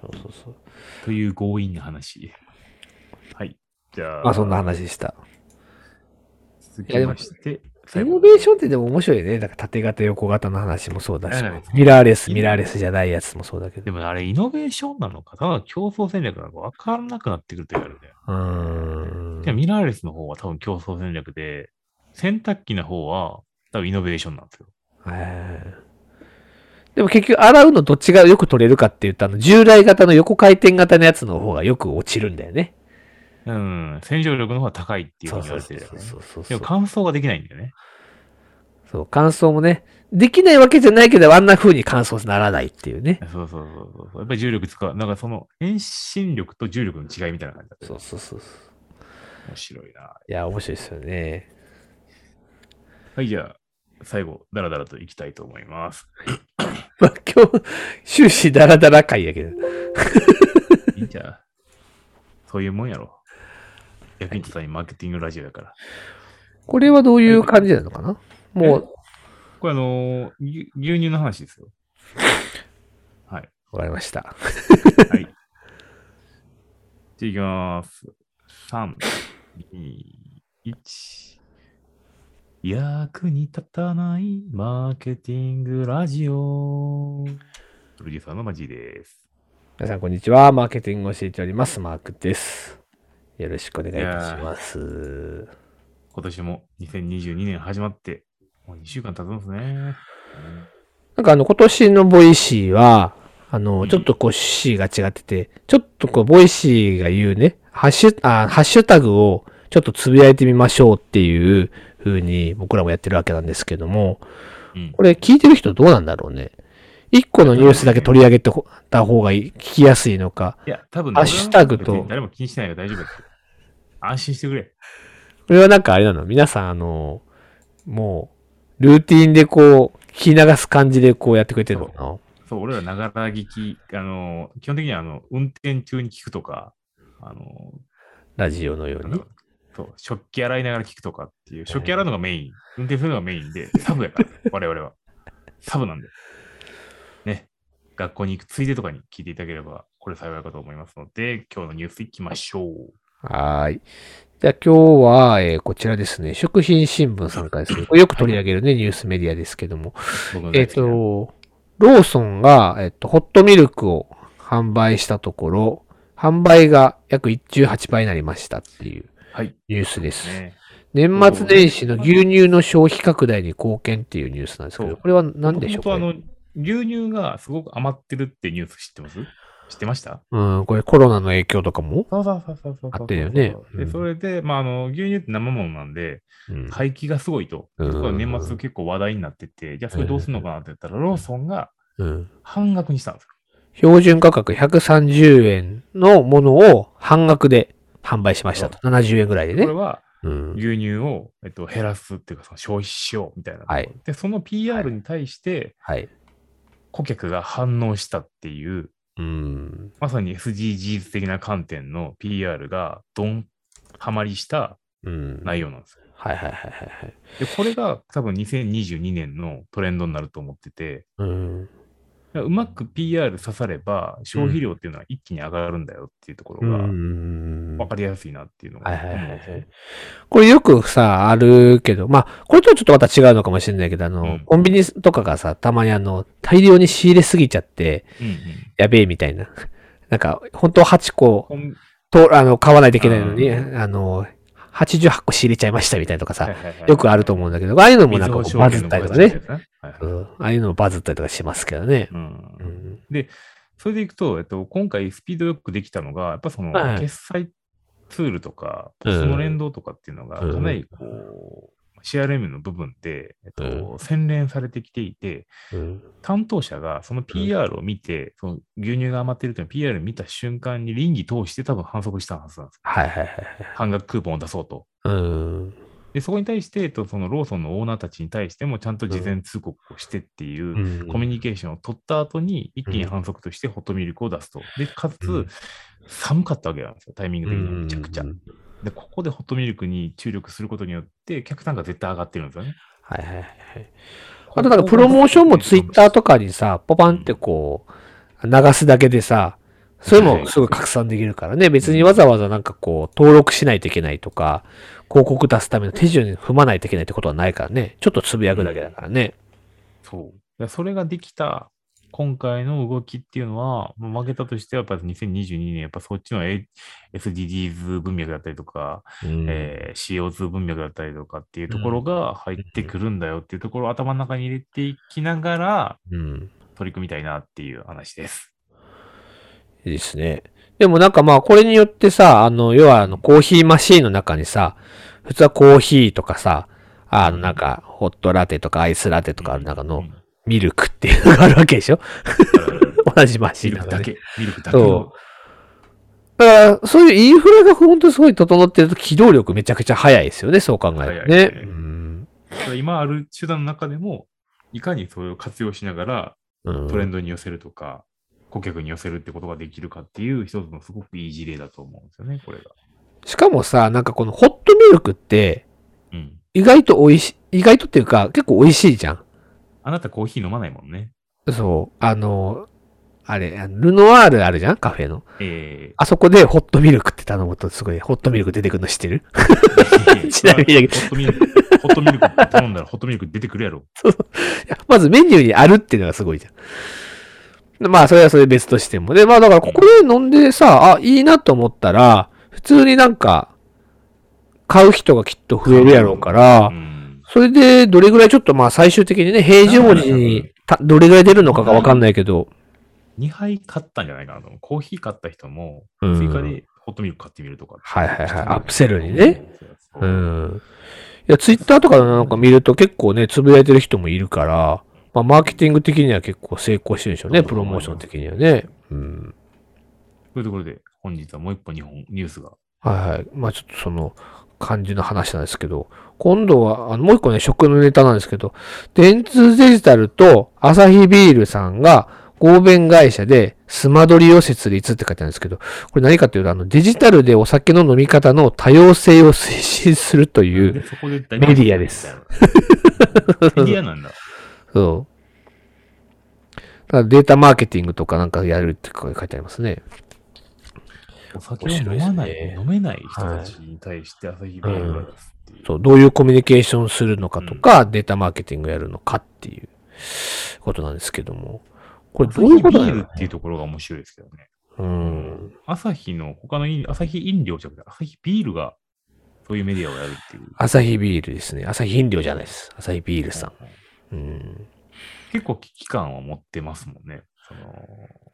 そうそうそう。という強引な話。はい。じゃあ、まあそんな話でした。続きまして、イノベーションってでも面白いね。なんか縦型横型の話もそうだしミラーレス、ミラーレスじゃないやつもそうだけど。でもあれ、イノベーションなのか、ただ競争戦略なのか分からなくなってくると言われるね。うーん。ミラーレスの方は多分競争戦略で、洗濯機の方は多分イノベーションなんですよ。へーでも結局、洗うのどっちがよく取れるかって言うと、あの、従来型の横回転型のやつの方がよく落ちるんだよね。うん。洗浄力の方が高いっていうふうそうに言われてるよね。そうそうそうそうでも乾燥ができないんだよね。そう、乾燥もね、できないわけじゃないけど、あんな風に乾燥ならないっていうね。そうそうそうそう。やっぱり重力使う。なんかその遠心力と重力の違いみたいな感じだったよそうそうそうそう。面白いな。いや、面白いですよね。はい、じゃあ、最後、ダラダラといきたいと思います。まあ、今日、終始ダラダラ回やけど。いいんじゃう？そういうもんやろ。役に立たないマーケティングラジオやから。これはどういう感じなのかな？もう、これあのー牛牛乳の話ですよ。はい。わかりました。はい。じゃあいきます。3、2、1。役に立たないマーケティングラジオ。プロデューサーのマジです。皆さん、こんにちは。マーケティングを教えております。マークです。よろしくお願いいたします。今年も2022年始まって、もう2週間経つんですね。なんかあの、今年の Voicy は、あうの、んちょっとこう、趣旨が違ってて、ちょっとこう、 Voicyが言うね、ハッシュ、あ、ハッシュタグをちょっとつぶやいてみましょうっていう風に僕らもやってるわけなんですけども、うん。これ聞いてる人どうなんだろうね。一個のニュースだけ取り上げてほた方がいい聞きやすいのか。いや、多分ハッシュタグと誰も気にしないから大丈夫ですよ。安心してくれ。これはなんかあれなの？皆さんあの、もう、ルーティンでこう、聞き流す感じでこうやってくれてるのかな？そう、俺らながら聞き、あの、基本的にはあの、運転中に聞くとか、あの、ラジオのように。そう、食器洗いながら聞くとかっていう、食器洗うのがメイン、運転するのがメインで、サブやから、我々は。サブなんで。ね。学校に行くついでとかに聞いていただければ、これ幸いかと思いますので、今日のニュースいきましょう。はい。じゃあ今日は、えー、こちらですね、食品新聞さんからですね、よく取り上げるね、ニュースメディアですけども、えっ、ー、と、ローソンが、えっ、ー、と、ホットミルクを販売したところ、販売が約18倍になりましたっていうニュースです。年末年始の牛乳の消費拡大に貢献っていうニュースなんですけど、これは何でしょう？か、ね、あの牛乳がすごく余ってるってニュース知ってます？知ってました？うん、これコロナの影響とかもそうそうそうそうそうあってるよね。で、それで、まあ、あの、牛乳って生ものなんで、廃棄がすごいと。うん、年末結構話題になってて、じゃあそれどうするのかなって言ったら、ローソンが半額にしたんですよ。標準価格130円のものを半額で販売しましたと。70円ぐらいでね。これは、牛乳を、えっと、減らすっていうか、消費しようみたいな。はい、で、その PR に対して、はい、顧客が反応したっていう、うん、まさに SDGs 的な観点の PR がドンハマりした内容なんですよ。はいはいはいはい。で、これが多分2022年のトレンドになると思ってて、うん、うまく PR 刺されば、消費量っていうのは一気に上がるんだよっていうところが、分かりやすいなっていうのが、これよくさ、あるけど、まあ、これとはちょっとまた違うのかもしれないけど、あの、うん、コンビニとかがさ、たまにあの、大量に仕入れすぎちゃって、うんうん、やべえみたいな。なんか、本当8個、と、あの、買わないといけないのに、あの、88個仕入れちゃいましたみたいなとかさ、よくあると思うんだけど、ああいうのもなんかバズったりとかね。ああいうのもバズったりとかしますけどね。で、それでいくと、えっと、今回スピードよくできたのが、やっぱその、決済ツールとか、その連動とかっていうのが、かなりこう、CRM の部分で、えっと、うん、洗練されてきていて、うん、担当者がその PR を見て、うん、その牛乳が余ってるという PR を見た瞬間に倫理通して多分反則したはずなんですはいはいはい。半額クーポンを出そうと。うんでそこに対して、そのローソンのオーナーたちに対してもちゃんと事前通告をしてっていうコミュニケーションを取った後に一気に反則としてホットミルクを出すと。で、かつ、寒かったわけなんですよ、タイミング的にめちゃくちゃ。で、ここでホットミルクに注力することによって、客単価絶対上がってるんですよね。はいはいはい。あとなんかプロモーションもツイッターとかにさ、ポパンってこう、流すだけでさ、それもすぐ拡散できるからね。別にわざわざなんかこう、登録しないといけないとか、広告出すための手順に踏まないといけないってことはないからね。ちょっとつぶやくだけだからね。そう。それができた今回の動きっていうのは、負けたとしては、やっぱり2022年、やっぱそっちの SDGs 文脈だったりとか、うん、えー、CO2 文脈だったりとかっていうところが入ってくるんだよっていうところを頭の中に入れていきながら、取り組みたいなっていう話です。ですね。でもなんかまあ、これによってさ、あの、要はあの、コーヒーマシーンの中にさ、普通はコーヒーとかさ、あの、なんか、ホットラテとかアイスラテとかある中の、ミルクっていうのがあるわけでしょ？同じマシン、ね、ミルクだけ。ミルクだけ。そう。だから、そういうインフラが本当にすごい整ってると機動力めちゃくちゃ早いですよね、そう考えるとね。ねうん、今ある手段の中でも、いかにそれを活用しながら、トレンドに寄せるとか、顧客に寄せるってことができるかっていう一つのすごくいい事例だと思うんですよね、これが。しかもさ、なんかこのホットミルクって、意外と美味しい、意外とっていうか結構美味しいじゃん。あなたコーヒー飲まないもんね。そう。あの、あれ、ルノワールあるじゃん？カフェの。ええー、あそこでホットミルクって頼むとすごい、ホットミルク出てくるの知ってる？ちなみにホットミルク、ホットミルク頼んだらホットミルク出てくるやろ。そうそう。いや、まずメニューにあるっていうのがすごいじゃん。まあ、それはそれ別としても。で、まあ、だからここで飲んでさ、あ、いいなと思ったら、普通になんか、買う人がきっと増えるやろうから、うんそれで、どれぐらいちょっとまあ最終的にね、平常時にどれぐらい出るのかがわかんないけど。2杯買ったんじゃないかなと思う。コーヒー買った人も、追加でホットミルク買ってみるとか。はいはいはい。アップセルにね。うん。いや、ツイッターとかなんか見ると結構ね、つぶやいてる人もいるから、まあ、マーケティング的には結構成功してるでしょうね、プロモーション的にはね。うん。というところで、本日はもう一本日本ニュースがはいはい。まあちょっとその感じの話なんですけど、今度は、あの、もう一個ね、食のネタなんですけど、電通デジタルとアサヒビールさんが合弁会社でスマドリを設立って書いてあるんですけど、これ何かっていうと、あの、デジタルでお酒の飲み方の多様性を推進するというメディアです。メディアなんだ。そう。だからデータマーケティングとかなんかやるって書いてありますね。お酒を飲まない、ね飲めない人たちに対して朝日ビールが出すっていう。そう、どういうコミュニケーションするのかとか、データマーケティングやるのかっていうことなんですけども。これどういうことなのビールっていうところが面白いですけどね。うん。朝日の他の飲朝日飲料じゃなくて、朝日ビールがそういうメディアをやるっていう。アサヒビールですね。アサヒ飲料じゃないです。アサヒビールさん。うん。結構危機感は持ってますもんね。その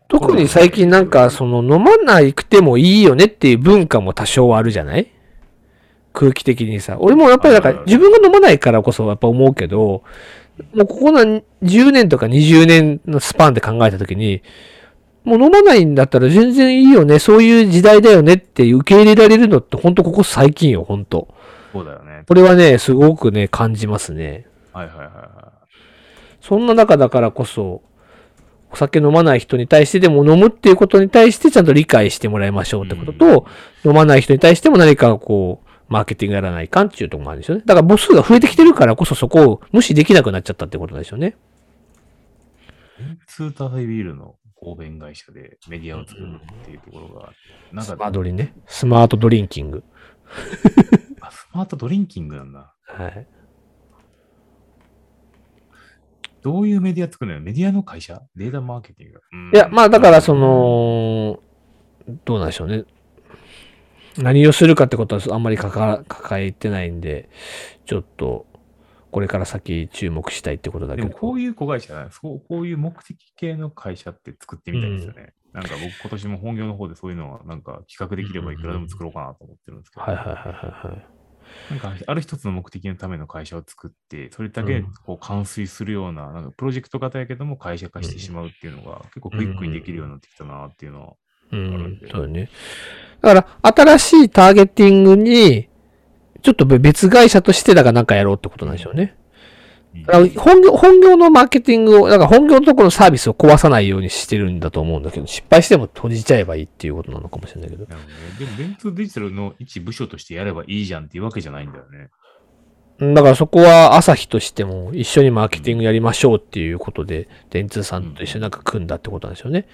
特に最近なんか、その飲まないくてもいいよねっていう文化も多少あるじゃない？空気的にさ。俺もやっぱりなんか自分が飲まないからこそやっぱ思うけど、もうここ何10年とか20年のスパンで考えたときに、もう飲まないんだったら全然いいよね、そういう時代だよねって受け入れられるのって本当ここ最近よ、本当そうだよね。これはね、すごくね、感じますね。はいはいはいはそんな中だからこそ、お酒飲まない人に対してでも飲むっていうことに対してちゃんと理解してもらいましょうってことと、飲まない人に対しても何かこう、マーケティングやらないかんっていうところもあるんですよね。だから母数が増えてきてるからこそそこを無視できなくなっちゃったってことですよね。い。ツータービールの合弁会社でメディアを作るっていうところが、なんかスマートリね。スマートドリンキング。あスマートドリンキングなんだ。はい。どういうメディア作るのよ？メディアの会社？データマーケティング？うんいや、まあだからそ、の、どうなんでしょうね。何をするかってことはあんまりかか抱えてないんで、ちょっと、これから先注目したいってことだけど。でもこういう子会社そうこういう目的系の会社って作ってみたいですよね。なんか僕今年も本業の方でそういうのはなんか企画できればいくらでも作ろうかなと思ってるんですけど、はいはいはいはいはい。なんかある一つの目的のための会社を作って、それだけこう完遂するような、なんかプロジェクト型やけども会社化してしまうっていうのが結構クイックにできるようになってきたなっていうのは、うん、そうだね。だから、新しいターゲティングに、ちょっと別会社としてだからなんかやろうってことなんでしょうね。本業、本業のマーケティングを、だから本業のところのサービスを壊さないようにしてるんだと思うんだけど、失敗しても閉じちゃえばいいっていうことなのかもしれないけど。なるほどね。でも、電通デジタルの一部署としてやればいいじゃんっていうわけじゃないんだよね。だからそこは朝日としても一緒にマーケティングやりましょうっていうことで、電通さんと一緒になんか組んだってことなんですよね。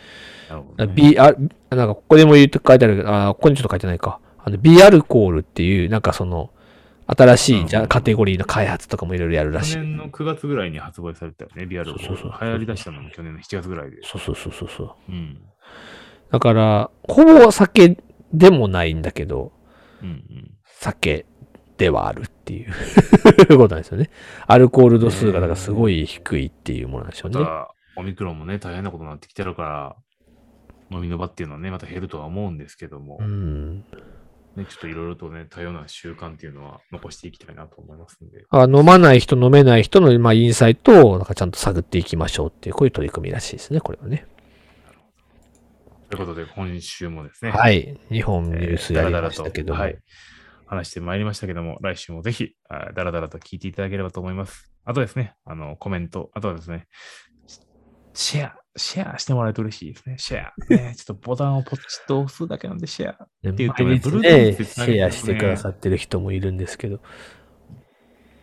なるほど、ね。B、あ、なんかここでも言って書いてあるけど、あ、ここにちょっと書いてないか。あの、B アルコールっていう、なんかその、新しいじゃうんカテゴリーの開発とかもいろいろやるらしい。去年の9月ぐらいに発売されたよね、ビアルコールそうそうそう流行り出したのも去年の7月ぐらいで。そうそうそうそうそう。うん。だから、ほぼ酒でもないんだけど、うんうん。酒ではあるっていう ことなんですよね。アルコール度数がだからすごい低いっていうものなんでしょうね。また、オミクロンもね、大変なことになってきてるから、飲みの場っていうのはね、また減るとは思うんですけども、うん。ね、ちょっといろいろとね、多様な習慣っていうのは残していきたいなと思いますんで。あ飲まない人、飲めない人の、まあ、インサイトをなんかちゃんと探っていきましょうっていう、こういう取り組みらしいですね、これはね。ということで、今週もですね、はい。日本ニュースやりだらだらとましたけども。はい、話してまいりましたけども、来週もぜひ、あだらだらと聞いていただければと思います。あとですね、あの、コメント、あとはですね、シェア、シェアしてもらえると嬉しいですね。シェア。ね、ちょっとボタンをポチッと押すだけなんでシェア。ねって言ってもね、シェアしてくださってる人もいるんですけど。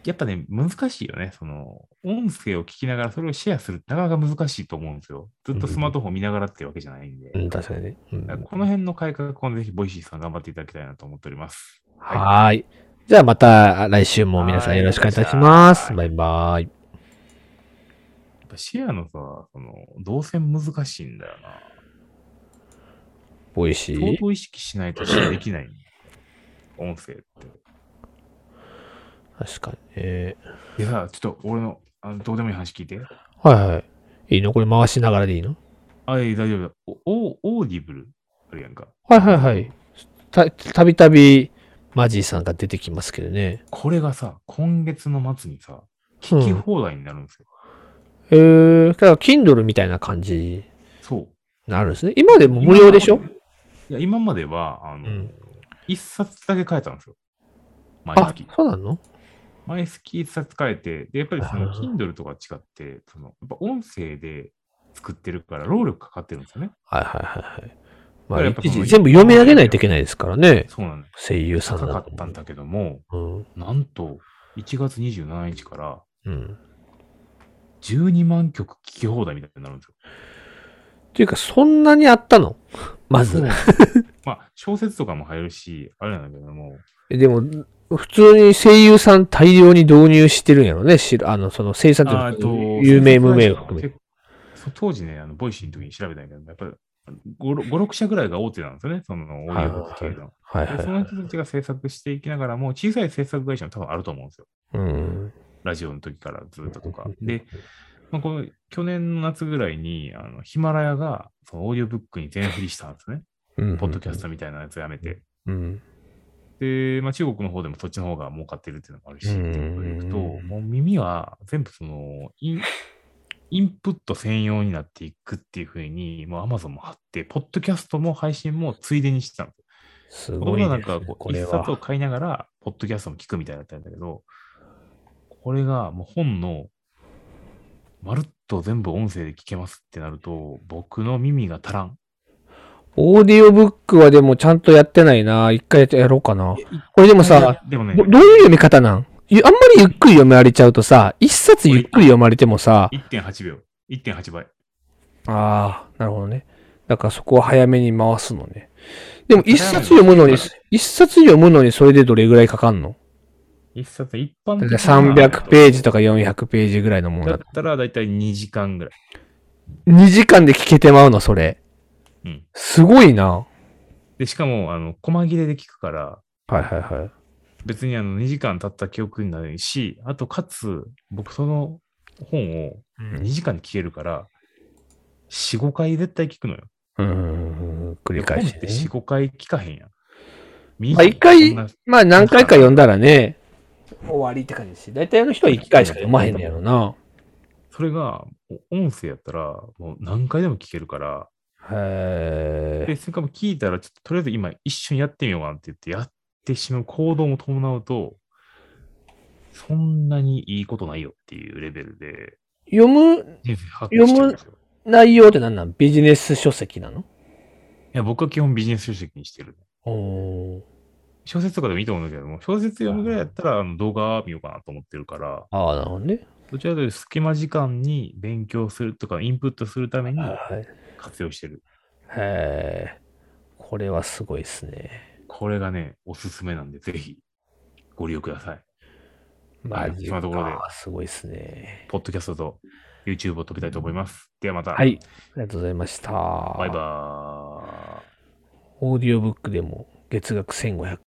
やっぱね、難しいよね。その、音声を聞きながらそれをシェアするってなかなか難しいと思うんですよ。ずっとスマートフォン見ながらっていうわけじゃないんで。うん、確かにね。うんこの辺の改革をぜひ Voicyさん頑張っていただきたいなと思っております。はーい。じゃあまた来週も皆さんよろしくお願いいたします。はいバイバイ。シェアのさ、その、動線難しいんだよな。 Voicy？相当意識しないとシェアできない。音声って。確かに。えでさ、ちょっと俺の、あのどうでもいい話聞いて。ー、はいはい。いいの？これ回しながらでいいの？あ、いい大丈夫だ。お、お Audible？あるやんか。はいはいはい。た、たびたびマジーさんが出てきますけどね。これがさ、今月の末にさ、聞き放題になるんですよ。えー、だから Kindle みたいな感じにそう。なるんですね。今でも無料でしょ？いや、今までは、あの、うん一冊だけ変えたんですよ。毎あ月。、そうなの？毎月一冊変えて、で、やっぱりそのはい Kindle とか違って、その、やっぱ音声で作ってるから、労力かかってるんですよね。はいはいはいはい。まあ、だからやっぱその一時全部読み上げないといけないですからね。そうなんです。声優さん高だとかったんだけども、うん。なんと、1月27日からうん。12万曲聴き放題みたいになるんですよ。っていうか、そんなにあったの？まず。まあ、小説とかも入るし、あれなんだけども、えでも、普通に声優さん大量に導入してるんやろね。しあの、その声優さんあーって有名無名を含めて。当時ね、あの Voicyの時に調べたんだけど、やっぱり5、6社ぐらいが大手なんですよね、そのオーディオ系の。はいはいでその人たちが制作していきながらも、小さい制作会社も多分あると思うんですよ。うん。ラジオの時からずっととか。で、まあ、この去年の夏ぐらいに、あのヒマラヤがそのオーディオブックに全振りしたんですね。うん、ポッドキャストみたいなやつやめて。うん。で、まあ、中国の方でもそっちの方が儲かってるっていうのもあるし、いうことでいくと、もう耳は全部そのイン、インプット専用になっていくっていうふうに、もう Amazon も貼って、ポッドキャストも配信もついでにしてたんですごいねはなんかこう、一。冊を買いながら、ポッドキャストも聞くみたいだったんだけど、これがもう本の、まるっと全部音声で聞けますってなると、僕の耳が足らん。オーディオブックはでもちゃんとやってないな。一回やろうかな。これでもさ、でもねど、どういう読み方なん？ゆあんまりゆっくり読まれちゃうとさ、一冊ゆっくり読まれてもさ、1.8秒、1.8倍。ああ、なるほどね。だからそこは早めに回すのね。でも一冊読むのに、一冊読むのにそれでどれぐらいかかんの？一冊一般的たい300ページとか400ページぐらいのものだだっ。たらだいたい2時間ぐらい。2時間で聞けてまうの、それ。うん。すごいな。で、しかも、あの、細切れで聞くから、はいはいはい。別にあの2時間経った記憶になるし、あとかつ、僕その本を2時間で聞けるから、4、5回絶対聞くのよ。うん。繰り返し、本ってね4、。5回聞かへんやん。まあ一回まあ何回か読んだらね、終わりって感じですし、大体の人は1回しか読まへんのやろな。それが、音声やったら、もう何回でも聞けるから、で、へえ。それからも聞いたら、ちょっととりあえず今一緒にやってみようかなって言って、やってしまう行動も伴うと、そんなにいいことないよっていうレベルで、読む人生発揮しちゃうんですよ。内容って何なん？ビジネス書籍なの？いや、僕は基本ビジネス書籍にしてる。おー小説とかでもいいと思うんだけども、小説読むぐらいやったらあの動画見ようかなと思ってるから、ああ、なるほどね。どちらかというと隙間時間に勉強するとか、インプットするためにはい。活用してる。へえ。これはすごいですね。これがね、おすすめなんで、ぜひご利用ください。マジそんなところでか。すごいですね。ポッドキャストと YouTube を飛びたいと思います。ではまた。はい。ありがとうございました。バイバーイ。オーディオブックでも月額1500